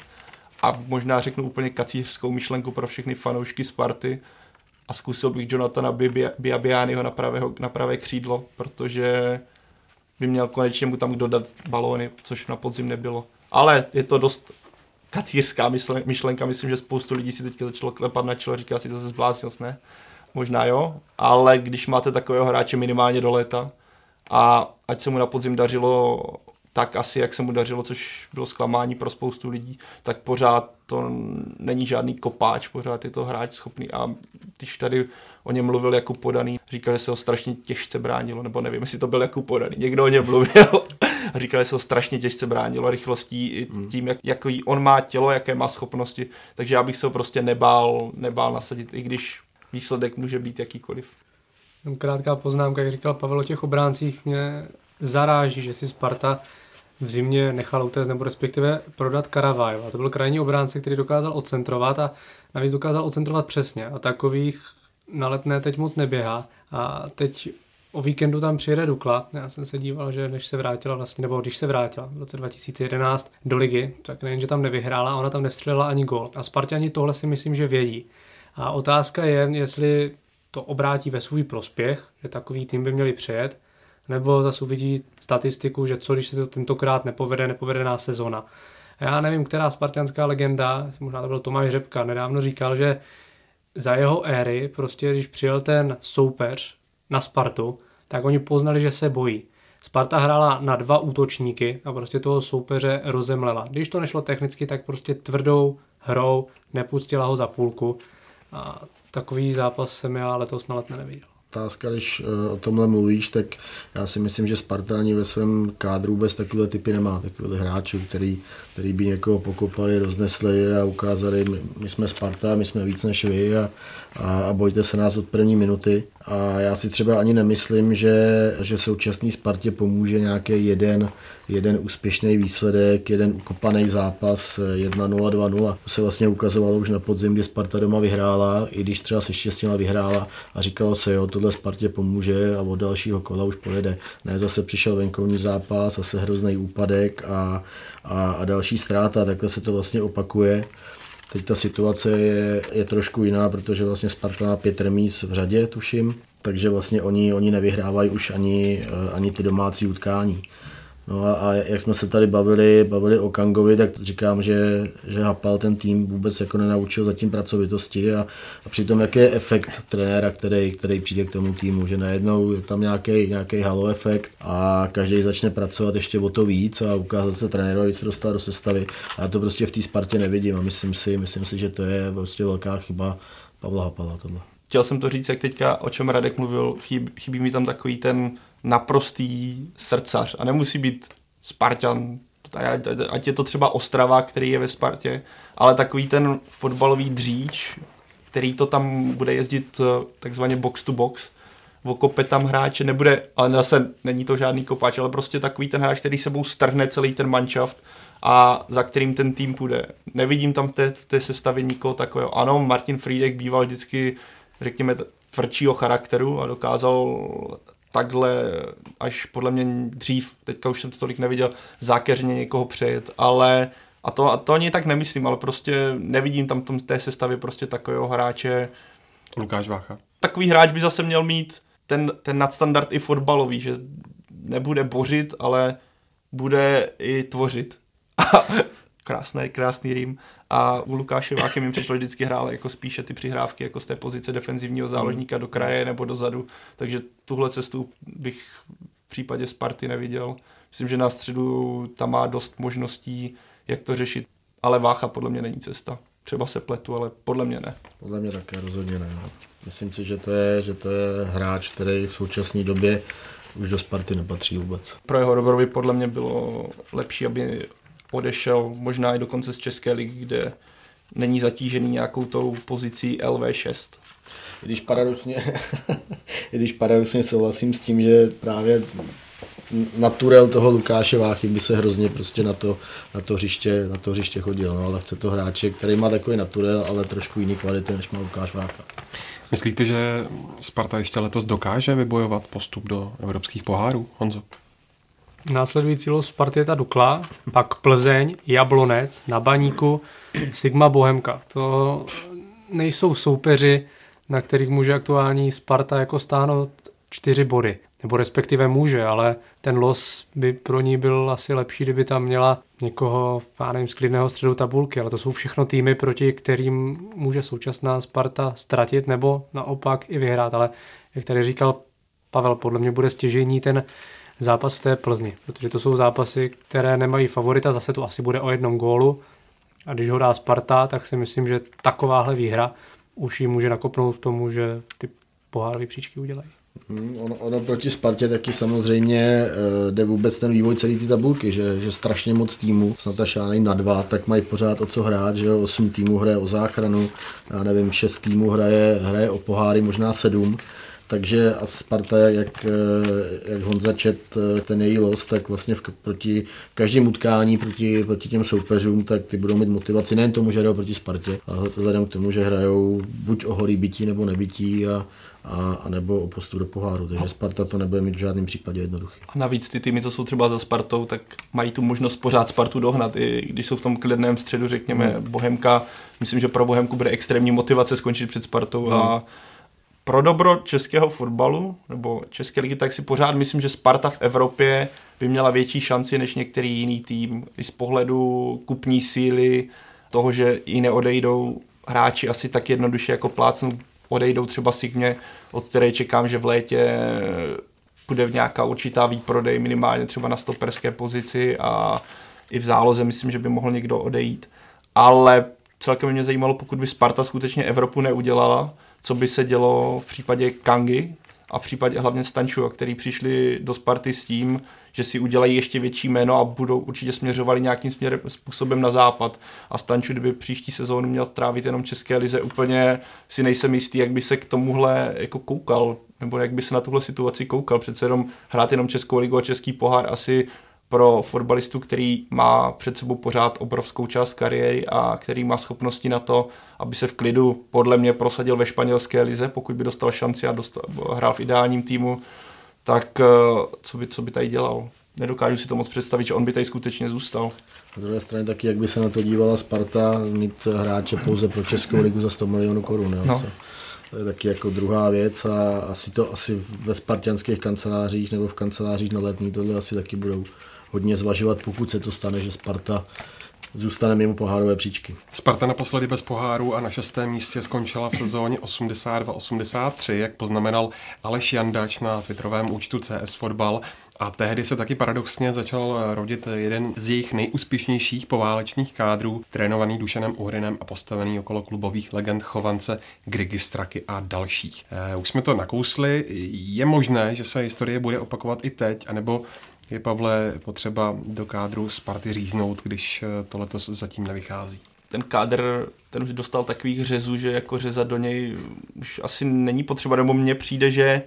A možná řeknu úplně kacířskou myšlenku pro všechny fanoušky Sparty a zkusil bych Jonathana Biabiányho na, pravého, na pravé křídlo, protože by měl konečně mu tam dodat balóny, což na podzim nebylo. Ale je to dost kacířská myšlenka, myslím, že spoustu lidí si teďka začalo klepat na čelo říká si, to se zbláznil, ne? Možná jo, ale když máte takového hráče minimálně do léta a ať se mu na podzim dařilo tak asi, jak se mu dařilo, což bylo zklamání pro spoustu lidí, tak pořád to není žádný kopáč, pořád je to hráč schopný a když tady o něm mluvil jako podaný, říkal, že se ho strašně těžce bránilo, nebo nevím, jestli to byl jako podaný, někdo o něm mluvil a říkal, že se ho strašně těžce bránilo rychlostí i hmm. tím, jak, jaký on má tělo, jaké má schopnosti, takže já bych se ho prostě nebál, nebál nasadit, i když výsledek může být jakýkoliv. Krátká poznámka, jak říkal Pavel o těch obráncích, mě zaráží, že si Sparta v zimě nechal utéct, nebo respektive prodat Karavajo. A to byl krajní obránce, který dokázal odcentrovat a navíc dokázal odcentrovat přesně. A takových na letné teď moc neběhá. A teď o víkendu tam přijede Dukla. Já jsem se díval, že než se vrátila vlastně, nebo když se vrátila v roce 2011 do ligy, tak nejen, že tam nevyhrála, ona tam nevstřelila ani gol. A Spartani tohle si myslím, že vědí. A otázka je, jestli to obrátí ve svůj prospěch, že takový tým by měli přejet, nebo zase uvidí statistiku, že co když se to tentokrát nepovede, nepovedená sezona. Já nevím, která spartianská legenda, možná to byl Tomáš Řepka, nedávno říkal, že za jeho éry, prostě když přijel ten soupeř na Spartu, tak oni poznali, že se bojí. Sparta hrála na dva útočníky a prostě toho soupeře rozemlela. Když to nešlo technicky, tak prostě tvrdou hrou nepustila ho za půlku. A takový zápas jsem já letos na letné neviděl otázka, když eh, o tomhle mluvíš, tak já si myslím, že Sparta ani ve svém kádru vůbec takové typy nemá, takové hráčů, který, který by někoho pokopali, roznesli a ukázali, my, my jsme Sparta, my jsme víc než vy a, a, a bojte se nás od první minuty. A já si třeba ani nemyslím, že, že současný Spartě pomůže nějaký jeden, jeden úspěšný výsledek, jeden ukopaný zápas 1-0, 2-0. To se vlastně ukazovalo už na podzim, kdy Sparta doma vyhrála, i když třeba se štěstila vyhrála a říkalo se, jo, tohle Spartě pomůže a od dalšího kola už pojede. Ne, zase přišel venkovní zápas, zase hrozný úpadek a, a, a další ztráta, takhle se to vlastně opakuje. Teď ta situace je, je trošku jiná, protože vlastně Sparta má pět remíz v řadě, tuším, takže vlastně oni, oni nevyhrávají už ani, eh, ani ty domácí utkání. No a, a jak jsme se tady bavili, bavili o Kangovi, tak říkám, že, že Hapal ten tým vůbec jako nenaučil zatím pracovitosti a, a přitom jaký je efekt trenéra, který, který přijde k tomu týmu, že najednou je tam nějaký, nějaký halo efekt a každý začne pracovat ještě o to víc a ukázat se trenérovi, se dostat do sestavy. A já to prostě v té Spartě nevidím a myslím si, myslím si, že to je prostě velká chyba Pavla Hapala tohle. Chtěl jsem to říct, jak teďka, o čem Radek mluvil, chybí, chybí mi tam takový ten naprostý srdcař a nemusí být Spartan, ať je to třeba Ostrava, který je ve Spartě, ale takový ten fotbalový dříč, který to tam bude jezdit eh, takzvaně box to box, okope tam hráče, nebude, ale zase není to žádný kopač, ale prostě takový ten hráč, který sebou strhne celý ten manšaft a za kterým ten tým půjde. Nevidím tam v té, v té sestavě nikoho takového. Ano, Martin Friedek býval vždycky, řekněme, tvrdšího charakteru a dokázal takhle až podle mě dřív, teďka už jsem to tolik neviděl, zákeřně někoho přejet, ale a to, a to ani tak nemyslím, ale prostě nevidím tam v té sestavě prostě takového hráče. Lukáš Vácha. Takový hráč by zase měl mít ten, ten nadstandard i fotbalový, že nebude bořit, ale bude i tvořit. krásný, krásný rým. A u Lukáše Váchy mi přišlo vždycky hrál jako spíše ty přihrávky jako z té pozice defenzivního záložníka do kraje nebo dozadu. Takže tuhle cestu bych v případě Sparty neviděl. Myslím, že na středu tam má dost možností, jak to řešit. Ale Vácha podle mě není cesta. Třeba se pletu, ale podle mě ne. Podle mě také rozhodně ne. Myslím si, že to je, že to je hráč, který v současné době už do Sparty nepatří vůbec. Pro jeho dobro by podle mě bylo lepší, aby odešel možná i dokonce z České ligy, kde není zatížený nějakou tou pozicí LV6. I když paradoxně, i když paradoxně souhlasím s tím, že právě naturel toho Lukáše Váchy by se hrozně prostě na to, na to, hřiště, na to hřiště chodil. No, ale chce to hráče, který má takový naturel, ale trošku jiný kvality, než má Lukáš Vácha. Myslíte, že Sparta ještě letos dokáže vybojovat postup do evropských pohárů, Honzo? Následující los Sparty je ta Dukla, pak Plzeň, Jablonec, na Baníku, Sigma Bohemka. To nejsou soupeři, na kterých může aktuální Sparta jako stáhnout čtyři body. Nebo respektive může, ale ten los by pro ní byl asi lepší, kdyby tam měla někoho, já nevím, z klidného středu tabulky, ale to jsou všechno týmy, proti kterým může současná Sparta ztratit nebo naopak i vyhrát. Ale jak tady říkal Pavel, podle mě bude stěžení ten zápas v té Plzni, protože to jsou zápasy, které nemají favorita, zase to asi bude o jednom gólu a když ho dá Sparta, tak si myslím, že takováhle výhra už ji může nakopnout k tomu, že ty pohárové příčky udělají. Hmm, ono, ono proti Spartě taky samozřejmě uh, jde vůbec ten vývoj celé ty tabulky, že, že strašně moc týmů, snad až na dva, tak mají pořád o co hrát, že osm týmů hraje o záchranu, já nevím, šest týmů hraje, hraje o poháry, možná sedm. Takže a Sparta, jak, eh, jak Honza čet eh, ten její los, tak vlastně v, proti každém utkání proti, proti těm soupeřům, tak ty budou mít motivaci nejen tomu, že hrajou proti Spartě, ale vzhledem k tomu, že hrajou buď o holý bytí nebo nebytí a, a, a nebo o postup do poháru. Takže Sparta to nebude mít v žádném případě jednoduchý. A navíc ty týmy, co jsou třeba za Spartou, tak mají tu možnost pořád Spartu dohnat, i když jsou v tom klidném středu, řekněme, hmm. Bohemka. Myslím, že pro Bohemku bude extrémní motivace skončit před Spartou hmm. a pro dobro českého fotbalu nebo české ligy, tak si pořád myslím, že Sparta v Evropě by měla větší šanci než některý jiný tým. I z pohledu kupní síly, toho, že i neodejdou hráči asi tak jednoduše jako plácnu odejdou třeba Signě, od které čekám, že v létě bude v nějaká určitá výprodej minimálně třeba na stoperské pozici a i v záloze myslím, že by mohl někdo odejít. Ale celkem mě zajímalo, pokud by Sparta skutečně Evropu neudělala, co by se dělo v případě Kangy a v případě hlavně Stanču, který přišli do Sparty s tím, že si udělají ještě větší jméno a budou určitě směřovali nějakým směrem, způsobem na západ. A Stanču, kdyby příští sezónu měl trávit jenom České lize, úplně si nejsem jistý, jak by se k tomuhle jako koukal, nebo jak by se na tuhle situaci koukal. Přece jenom hrát jenom Českou ligu a Český pohár asi pro fotbalistu, který má před sebou pořád obrovskou část kariéry a který má schopnosti na to, aby se v klidu podle mě prosadil ve španělské lize, pokud by dostal šanci a dostal, hrál v ideálním týmu, tak eh, co by, co by tady dělal? Nedokážu si to moc představit, že on by tady skutečně zůstal. Na druhé straně taky, jak by se na to dívala Sparta, mít hráče pouze pro Českou ligu za 100 milionů korun. Jo? No. To je taky jako druhá věc a asi to asi ve spartianských kancelářích nebo v kancelářích na letní tohle asi taky budou hodně zvažovat, pokud se to stane, že Sparta zůstane mimo pohárové příčky. Sparta naposledy bez poháru a na šestém místě skončila v sezóně 82-83, jak poznamenal Aleš Jandač na twitterovém účtu CS Fotbal. A tehdy se taky paradoxně začal rodit jeden z jejich nejúspěšnějších poválečných kádrů, trénovaný Dušanem Uhrinem a postavený okolo klubových legend Chovance, Grigy Straky a dalších. Eh, už jsme to nakousli. Je možné, že se historie bude opakovat i teď, anebo je, Pavle, potřeba do kádru Sparty říznout, když eh, to letos zatím nevychází? Ten kádr, ten už dostal takových řezů, že jako řezat do něj už asi není potřeba, nebo mně přijde, že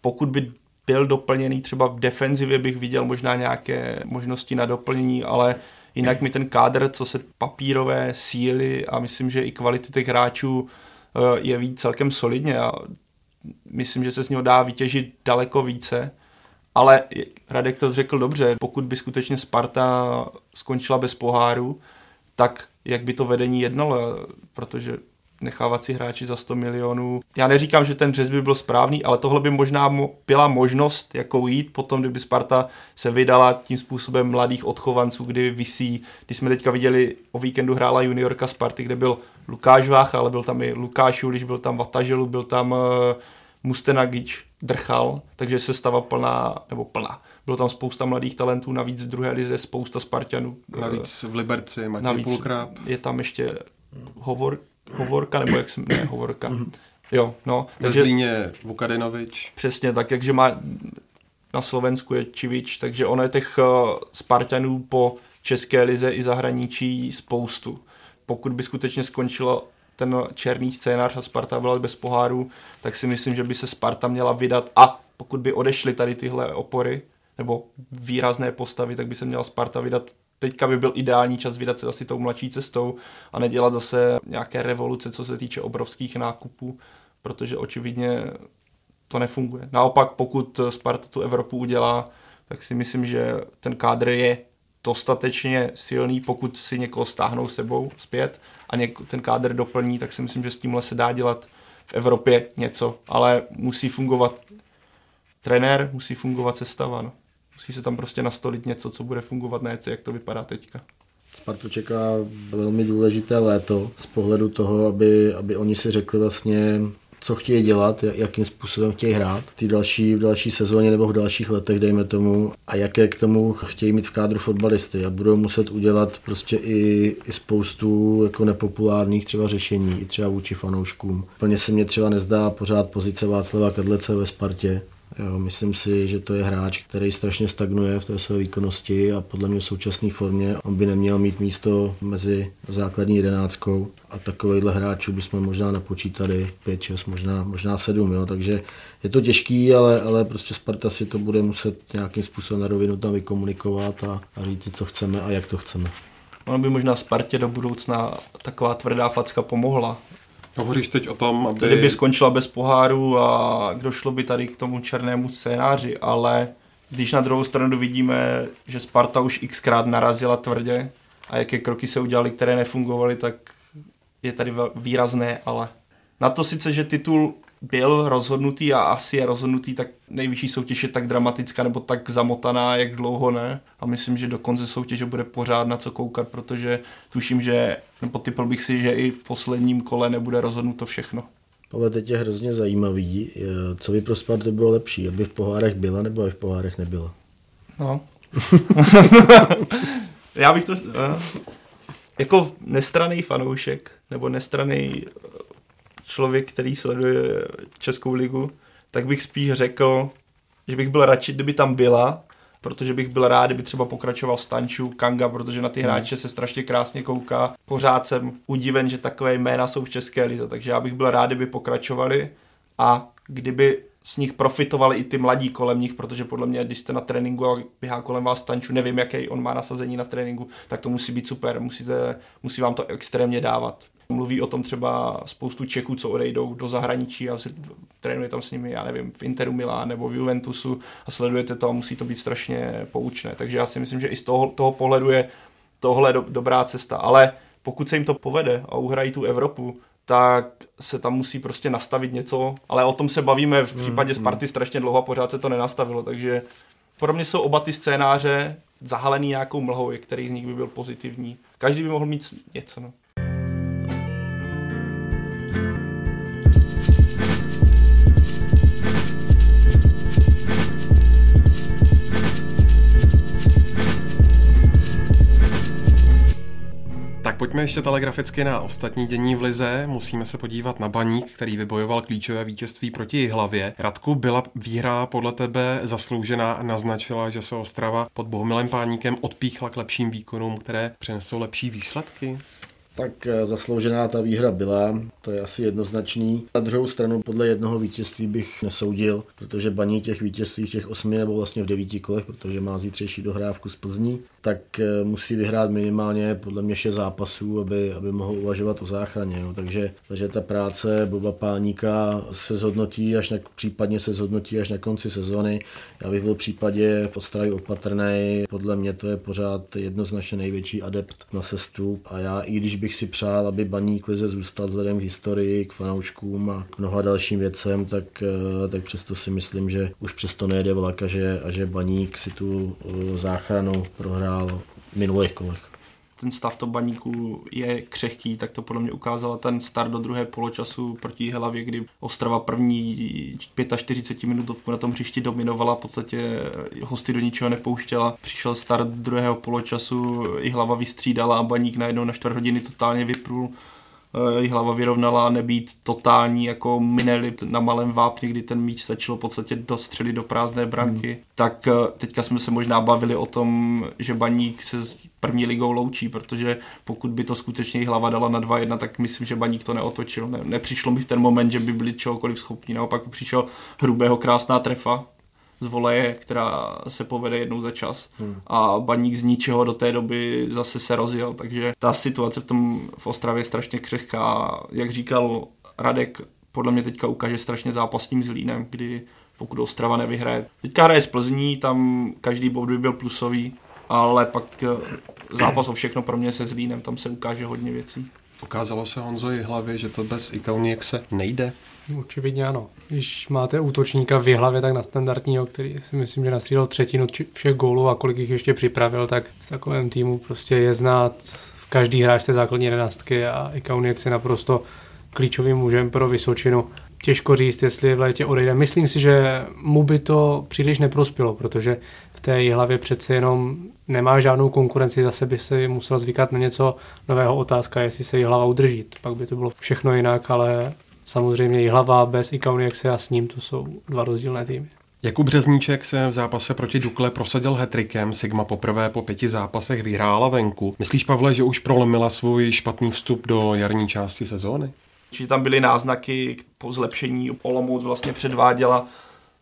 pokud by byl doplněný třeba v defenzivě, bych viděl možná nějaké možnosti na doplnění, ale jinak mi ten kádr, co se papírové síly a myslím, že i kvality těch hráčů eh, je víc celkem solidně a myslím, že se z něho dá vytěžit daleko více ale Radek to řekl dobře, pokud by skutečně Sparta skončila bez poháru, tak jak by to vedení jednalo, protože nechávat si hráči za 100 milionů. Já neříkám, že ten řez by byl správný, ale tohle by možná byla možnost, jako jít potom, kdyby Sparta se vydala tím způsobem mladých odchovanců, kdy vysí, když jsme teďka viděli, o víkendu hrála juniorka Sparty, kde byl Lukáš Vácha, ale byl tam i Lukáš Juliš, byl tam Vataželu, byl tam uh, Mustenagič, drchal, takže se stava plná, nebo plná. Bylo tam spousta mladých talentů, navíc v druhé lize spousta Spartanů. Navíc v Liberci Matěj navíc Pulkráp. Je tam ještě hovor, hovorka, nebo jak se ne, hovorka. Jo, no. Ve takže, Zlíně Vukadinovič. Přesně tak, jakže má na Slovensku je Čivič, takže ono je těch uh, Spartanů po České lize i zahraničí spoustu. Pokud by skutečně skončilo ten černý scénář a Sparta byla bez poháru, tak si myslím, že by se Sparta měla vydat a pokud by odešly tady tyhle opory, nebo výrazné postavy, tak by se měla Sparta vydat teďka by byl ideální čas vydat se asi tou mladší cestou a nedělat zase nějaké revoluce, co se týče obrovských nákupů, protože očividně to nefunguje. Naopak, pokud Sparta tu Evropu udělá, tak si myslím, že ten kádr je dostatečně silný, pokud si někoho stáhnou sebou zpět a něk- ten kádr doplní, tak si myslím, že s tímhle se dá dělat v Evropě něco, ale musí fungovat trenér, musí fungovat sestava. No. Musí se tam prostě nastolit něco, co bude fungovat, ne jak to vypadá teďka. Spartu čeká velmi důležité léto z pohledu toho, aby, aby oni si řekli vlastně, co chtějí dělat, jakým způsobem chtějí hrát v další, v další sezóně nebo v dalších letech, dejme tomu, a jaké k tomu chtějí mít v kádru fotbalisty a budou muset udělat prostě i, i spoustu jako nepopulárních třeba řešení, i třeba vůči fanouškům. Plně se mně třeba nezdá pořád pozice Václava Kadlece ve Spartě, Jo, myslím si, že to je hráč, který strašně stagnuje v té své výkonnosti a podle mě v současné formě on by neměl mít místo mezi základní jedenáctkou a takovýchhle hráčů bychom možná napočítali 5, 6, možná, možná 7, jo, takže je to těžký, ale, ale prostě Sparta si to bude muset nějakým způsobem na rovinu tam vykomunikovat a, a říct, co chceme a jak to chceme. Ono by možná Spartě do budoucna taková tvrdá facka pomohla, Hovoříš teď o tom, aby... Kdyby skončila bez poháru a došlo by tady k tomu černému scénáři, ale když na druhou stranu vidíme, že Sparta už xkrát narazila tvrdě a jaké kroky se udělaly, které nefungovaly, tak je tady výrazné, ale na to sice, že titul byl rozhodnutý a asi je rozhodnutý, tak nejvyšší soutěž je tak dramatická nebo tak zamotaná, jak dlouho ne. A myslím, že do konce soutěže bude pořád na co koukat, protože tuším, že, nebo typl bych si, že i v posledním kole nebude rozhodnuto všechno. Ale teď je hrozně zajímavý, co by pro Spartu bylo lepší, aby v pohárech byla nebo aby v pohárech nebyla. No. Já bych to... Uh, jako nestraný fanoušek, nebo nestraný člověk, který sleduje Českou ligu, tak bych spíš řekl, že bych byl radši, kdyby tam byla, protože bych byl rád, kdyby třeba pokračoval Stanču, Kanga, protože na ty hmm. hráče se strašně krásně kouká. Pořád jsem udiven, že takové jména jsou v České lize, takže já bych byl rád, kdyby pokračovali a kdyby z nich profitovali i ty mladí kolem nich, protože podle mě, když jste na tréninku a běhá kolem vás Stanču, nevím, jaký on má nasazení na tréninku, tak to musí být super, musíte, musí vám to extrémně dávat. Mluví o tom třeba spoustu Čechů, co odejdou do zahraničí a trénuje tam s nimi, já nevím, v Interu Milán nebo v Juventusu a sledujete to a musí to být strašně poučné. Takže já si myslím, že i z toho, toho pohledu je tohle do, dobrá cesta. Ale pokud se jim to povede a uhrají tu Evropu, tak se tam musí prostě nastavit něco, ale o tom se bavíme v případě mm, Sparty strašně dlouho a pořád se to nenastavilo, takže pro mě jsou oba ty scénáře zahalený nějakou mlhou, který z nich by byl pozitivní. Každý by mohl mít něco. No. Pojďme ještě telegraficky na ostatní dění v Lize. Musíme se podívat na Baník, který vybojoval klíčové vítězství proti hlavě. Radku, byla výhra podle tebe zasloužená a naznačila, že se Ostrava pod Bohumilem Páníkem odpíchla k lepším výkonům, které přinesou lepší výsledky? Tak eh, zasloužená ta výhra byla, to je asi jednoznačný. Na druhou stranu podle jednoho vítězství bych nesoudil, protože baní těch vítězství v těch osmi nebo vlastně v devíti kolech, protože má zítřejší dohrávku z Plzní, tak eh, musí vyhrát minimálně podle mě šest zápasů, aby, aby mohl uvažovat o záchraně. Jo. Takže, takže ta práce Boba Páníka se zhodnotí až na, případně se zhodnotí až na konci sezony. Já bych byl v případě v opatrný. Podle mě to je pořád jednoznačně největší adept na sestup a já i když bych si přál, aby Baník Lize zůstal vzhledem k historii, k fanouškům a k mnoha dalším věcem, tak, eh, tak přesto si myslím, že už přesto nejde vlak a že, a že Baník si tu eh, záchranu prohrál hrál minulých kolech. Ten stav to baníku je křehký, tak to podle mě ukázala ten start do druhé poločasu proti Helavě, kdy Ostrava první 45 minutovku na tom hřišti dominovala, v podstatě hosty do ničeho nepouštěla. Přišel start druhého poločasu, i hlava vystřídala a baník najednou na čtvrt hodiny totálně vyprul jí hlava vyrovnala, nebýt totální jako Minelli na malém vápně, kdy ten míč stačilo v podstatě dostřelit do prázdné branky. Hmm. Tak eh, teďka jsme se možná bavili o tom, že Baník se s první ligou loučí, protože pokud by to skutečně jí hlava dala na 2-1, tak myslím, že Baník to neotočil. Ne, nepřišlo mi v ten moment, že by byli čehokoliv schopni. Naopak přišel hrubého krásná trefa, z voleje, která se povede jednou za čas. Hmm. A baník z ničeho do té doby zase se rozjel, takže ta situace v tom v Ostravě je strašně křehká. Jak říkal Radek, podle mě teďka ukáže strašně zápas s Zlínem, kdy pokud Ostrava nevyhraje. Teďka hraje z Plzní, tam každý bod by byl plusový, ale pak zápas o všechno pro mě se Zlínem, tam se ukáže hodně věcí. Ukázalo se Honzoji hlavě, že to bez jak se nejde? Očividně ano. Když máte útočníka v hlavě, tak na standardního, který si myslím, že nastřílel třetinu všech gólů a kolik jich ještě připravil, tak v takovém týmu prostě je znát každý hráč té základní jedenáctky a Ikauniek si naprosto klíčovým mužem pro Vysočinu. Těžko říct, jestli v létě odejde. Myslím si, že mu by to příliš neprospělo, protože v té hlavě přece jenom nemá žádnou konkurenci, zase by se musel zvykat na něco nového. Otázka, jestli se hlava udrží. Pak by to bylo všechno jinak, ale samozřejmě i hlava bez Ikauniakse a s ním to jsou dva rozdílné týmy. Jakub Březníček se v zápase proti Dukle prosadil hetrikem, Sigma poprvé po pěti zápasech vyhrála venku. Myslíš, Pavle, že už prolomila svůj špatný vstup do jarní části sezóny? Čiže tam byly náznaky po zlepšení. Olomouc vlastně předváděla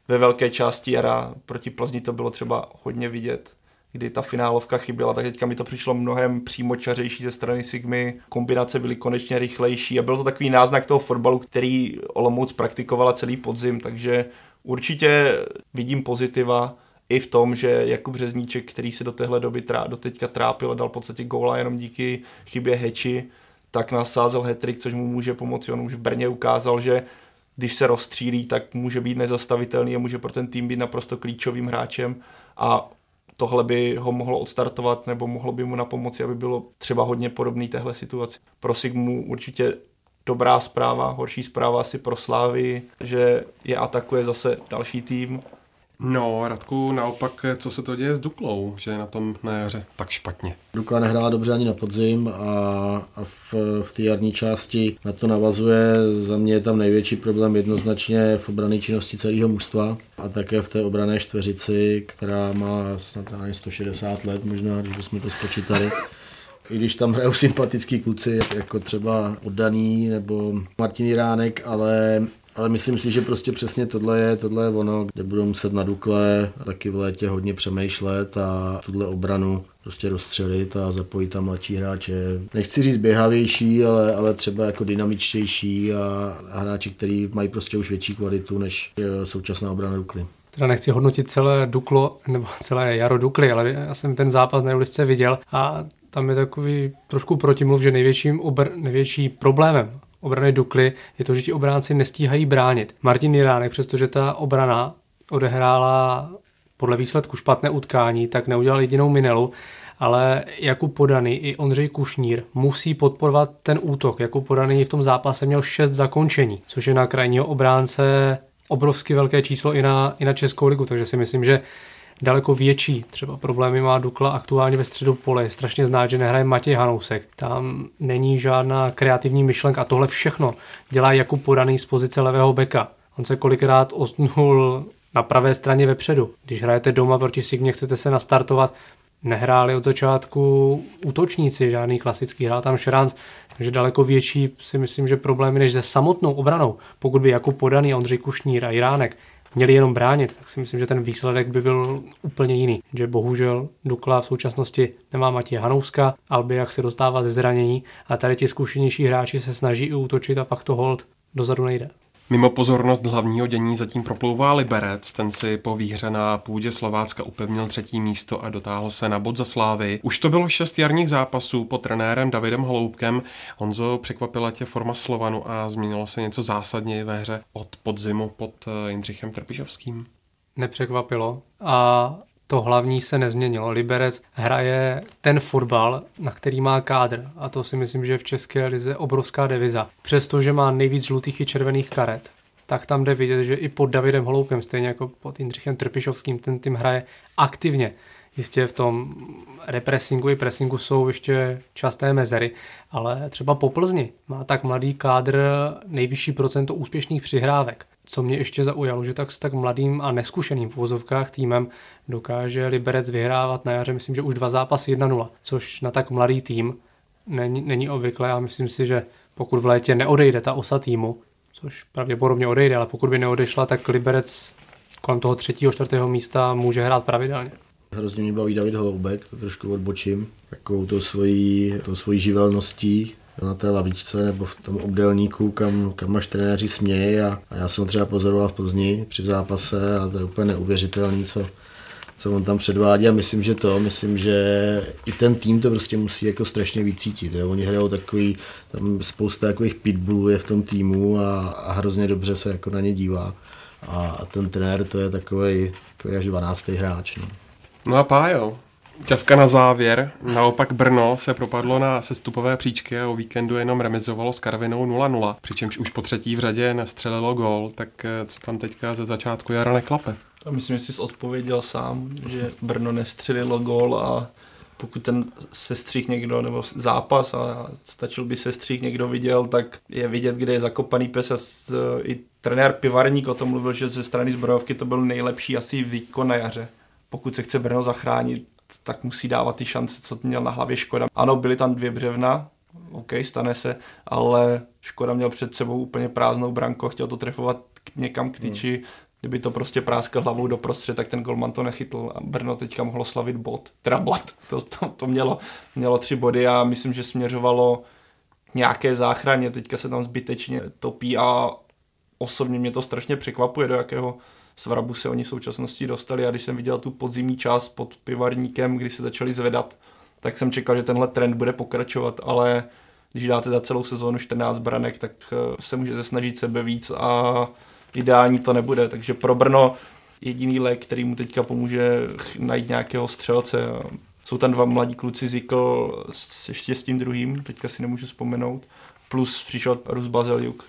ve velké části jara. Proti Plzni to bylo třeba hodně vidět kdy ta finálovka chyběla, tak teďka mi to přišlo mnohem přímočařejší ze strany Sigmy, kombinace byly konečně rychlejší a byl to takový náznak toho fotbalu, který Olomouc praktikovala celý podzim, takže určitě vidím pozitiva i v tom, že Jakub Řezníček, který se do téhle doby trá, do teďka trápil a dal v podstatě góla jenom díky chybě Heči, tak nasázel hetrik, což mu může pomoci. On už v Brně ukázal, že když se rozstřílí, tak může být nezastavitelný a může pro ten tým být naprosto klíčovým hráčem a tohle by ho mohlo odstartovat nebo mohlo by mu na pomoci, aby bylo třeba hodně podobný téhle situaci. Pro Sigmu určitě dobrá zpráva, horší zpráva asi pro Slávy, že je atakuje zase další tým, No, Radku, naopak, co se to děje s Duklou, že je na tom na jaře tak špatně? Dukla nehrála dobře ani na podzim a, a v, v té jarní části na to navazuje. Za mě je tam největší problém jednoznačně v obrané činnosti celého mužstva a také v té obrané čtveřici, která má snad 160 let možná, když bychom to spočítali. I když tam hrajou sympatický kluci, jako třeba Oddaný nebo Martin Jiránek, ale ale myslím si, že prostě přesně tohle je, tohle je ono, kde budou muset na Dukle taky v létě hodně přemýšlet a tuhle obranu prostě rozstřelit a zapojit tam mladší hráče. Nechci říct běhavější, ale, ale třeba jako dynamičtější a, a hráči, kteří mají prostě už větší kvalitu než současná obrana Dukly. Teda nechci hodnotit celé Duklo, nebo celé jaro Dukly, ale já jsem ten zápas na ulici viděl a tam je takový trošku protimluv, že největším obr, největší problémem obrany Dukly je to, že ti obránci nestíhají bránit. Martin Jiránek, přestože ta obrana odehrála podle výsledku špatné utkání, tak neudělal jedinou minelu, ale Jakub Podaný i Ondřej Kušnír musí podporovat ten útok. Jakub Podaný v tom zápase měl šest zakončení, což je na krajního obránce obrovsky velké číslo i na, i na Českou ligu, takže si myslím, že daleko větší. Třeba problémy má Dukla aktuálně ve středu pole. strašně znát, že nehraje Matěj Hanousek. Tam není žádná kreativní myšlenka a tohle všechno dělá Jakub Podaný z pozice levého beka. On se kolikrát osnul na pravé straně vepředu. Když hrajete doma proti Signě, chcete se nastartovat, nehráli od začátku útočníci, žádný klasický, hrál tam Šranc, takže daleko větší si myslím, že problémy než se samotnou obranou. Pokud by Jakub Podaný, Ondřej Kušnír a Iránek měli jenom bránit, tak si myslím, že ten výsledek by byl úplně jiný. Že bohužel Dukla v současnosti nemá Matěje Hanouska, jak se dostává ze zranění a tady ti zkušenější hráči se snaží i útočit a pak to hold dozadu nejde. Mimo pozornost hlavního dění zatím proplouvá Liberec, ten si po výhře na půdě Slovácka upevnil třetí místo a dotáhl se na bod za slávy. Už to bylo šest jarních zápasů pod trenérem Davidem Holoubkem. Honzo, překvapila tě forma Slovanu a změnilo se něco zásadně ve hře od podzimu pod eh, Jindřichem Trpišovským? Nepřekvapilo a to hlavní se nezměnilo. Liberec hraje ten fotbal, na který má kádr a to si myslím, že v České lize obrovská deviza. Přestože má nejvíc žlutých i červených karet, tak tam jde vidět, že i pod Davidem Holoubkem, stejně jako pod Jindřichem Trpišovským, ten tým hraje aktivně. Jistě v tom repressingu i pressingu jsou ještě časté mezery, ale třeba po Plzni má tak mladý kádr nejvyšší procento úspěšných přihrávek. Co mě ještě zaujalo, že tak s tak mladým a neskušeným v týmem dokáže Liberec vyhrávat na jaře, myslím, že už dva zápasy 1-0, což na tak mladý tým není, není obvyklé a myslím si, že pokud v létě neodejde ta osa týmu, což pravděpodobně odejde, ale pokud by neodešla, tak Liberec kolem toho třetího, čtvrtého místa může hrát pravidelně. Hrozně mě baví David Holoubek, to trošku odbočím, takovou tou svojí, tou svojí živelností na té lavičce nebo v tom obdelníku, kam, kam až trenéři smějí a, a já jsem ho třeba pozoroval v Plzni při zápase a to je úplně neuvěřitelný, co, co on tam předvádí a myslím, že to, myslím, že i ten tým to prostě musí jako strašně vycítit. Jo. Oni hrajou takový, tam spousta takových pitbullů je v tom týmu a, a hrozně dobře se jako na ně dívá. A, a ten trenér to je takový, takový až 12. hráč. No. No a Pájo, ťavka na závěr. Naopak Brno se propadlo na sestupové příčky a o víkendu jenom remizovalo s Karvinou 0-0, přičemž už po třetí v řadě nestřelilo gol, tak eh, co tam teďka ze začátku jara neklape? A myslím, že jsi odpověděl sám, že Brno nestřelilo gol a pokud ten sestřih někdo, nebo zápas a stačil by sestřih někdo viděl, tak je vidět, kde je zakopaný pes a i trenér Pivarník o tom mluvil, že ze strany zbrojovky to byl nejlepší asi výkon na jaře. Pokud se chce Brno zachránit, tak musí dávat ty šance, co měl na hlavě Škoda. Ano, byly tam dvě břevna, OK, stane se, ale Škoda měl před sebou úplně prázdnou branko, chtěl to trefovat někam k tyči, hmm. kdyby to prostě práskal hlavou do prostřed, tak ten golman to nechytl a Brno teďka mohlo slavit bod, teda bod, to, to, to mělo, mělo tři body a myslím, že směřovalo nějaké záchraně, teďka se tam zbytečně topí a osobně mě to strašně překvapuje, do jakého svrabu se oni v současnosti dostali a když jsem viděl tu podzimní část pod pivarníkem, kdy se začali zvedat, tak jsem čekal, že tenhle trend bude pokračovat, ale když dáte za celou sezónu 14 branek, tak eh, se můžete snažit sebe víc a ideální to nebude. Takže pro Brno jediný lék, který mu teďka pomůže najít nějakého střelce. Jsou tam dva mladí kluci Zikl ještě s tím druhým, teďka si nemůžu vzpomenout. Plus přišel Rus Bazeliuk,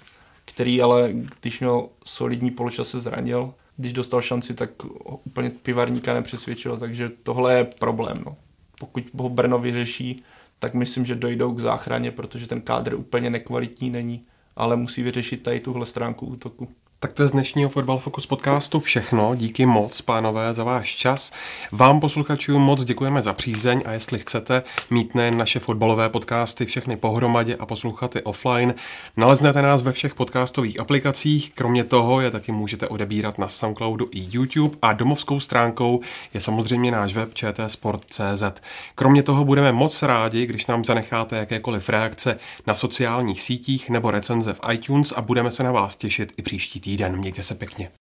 který ale, když měl solidní poločas, se zranil když dostal šanci, tak úplně pivarníka nepřesvědčil, takže tohle je problém. No. Pokud ho Brno vyřeší, tak myslím, že dojdou k záchraně, protože ten kádr úplně nekvalitní není, ale musí vyřešit tady tuhle stránku útoku. Tak to je z dnešního Football Focus podcastu všechno. Díky moc, pánové, za váš čas. Vám posluchačům moc děkujeme za přízeň a jestli chcete mít nejen naše fotbalové podcasty všechny pohromadě a poslouchat je offline, naleznete nás ve všech podcastových aplikacích. Kromě toho je taky můžete odebírat na Soundcloudu i YouTube a domovskou stránkou je samozřejmě náš web čtsport.cz. Kromě toho budeme moc rádi, když nám zanecháte jakékoliv reakce na sociálních sítích nebo recenze v iTunes a budeme se na vás těšit i příští týden. Mějte se pěkně.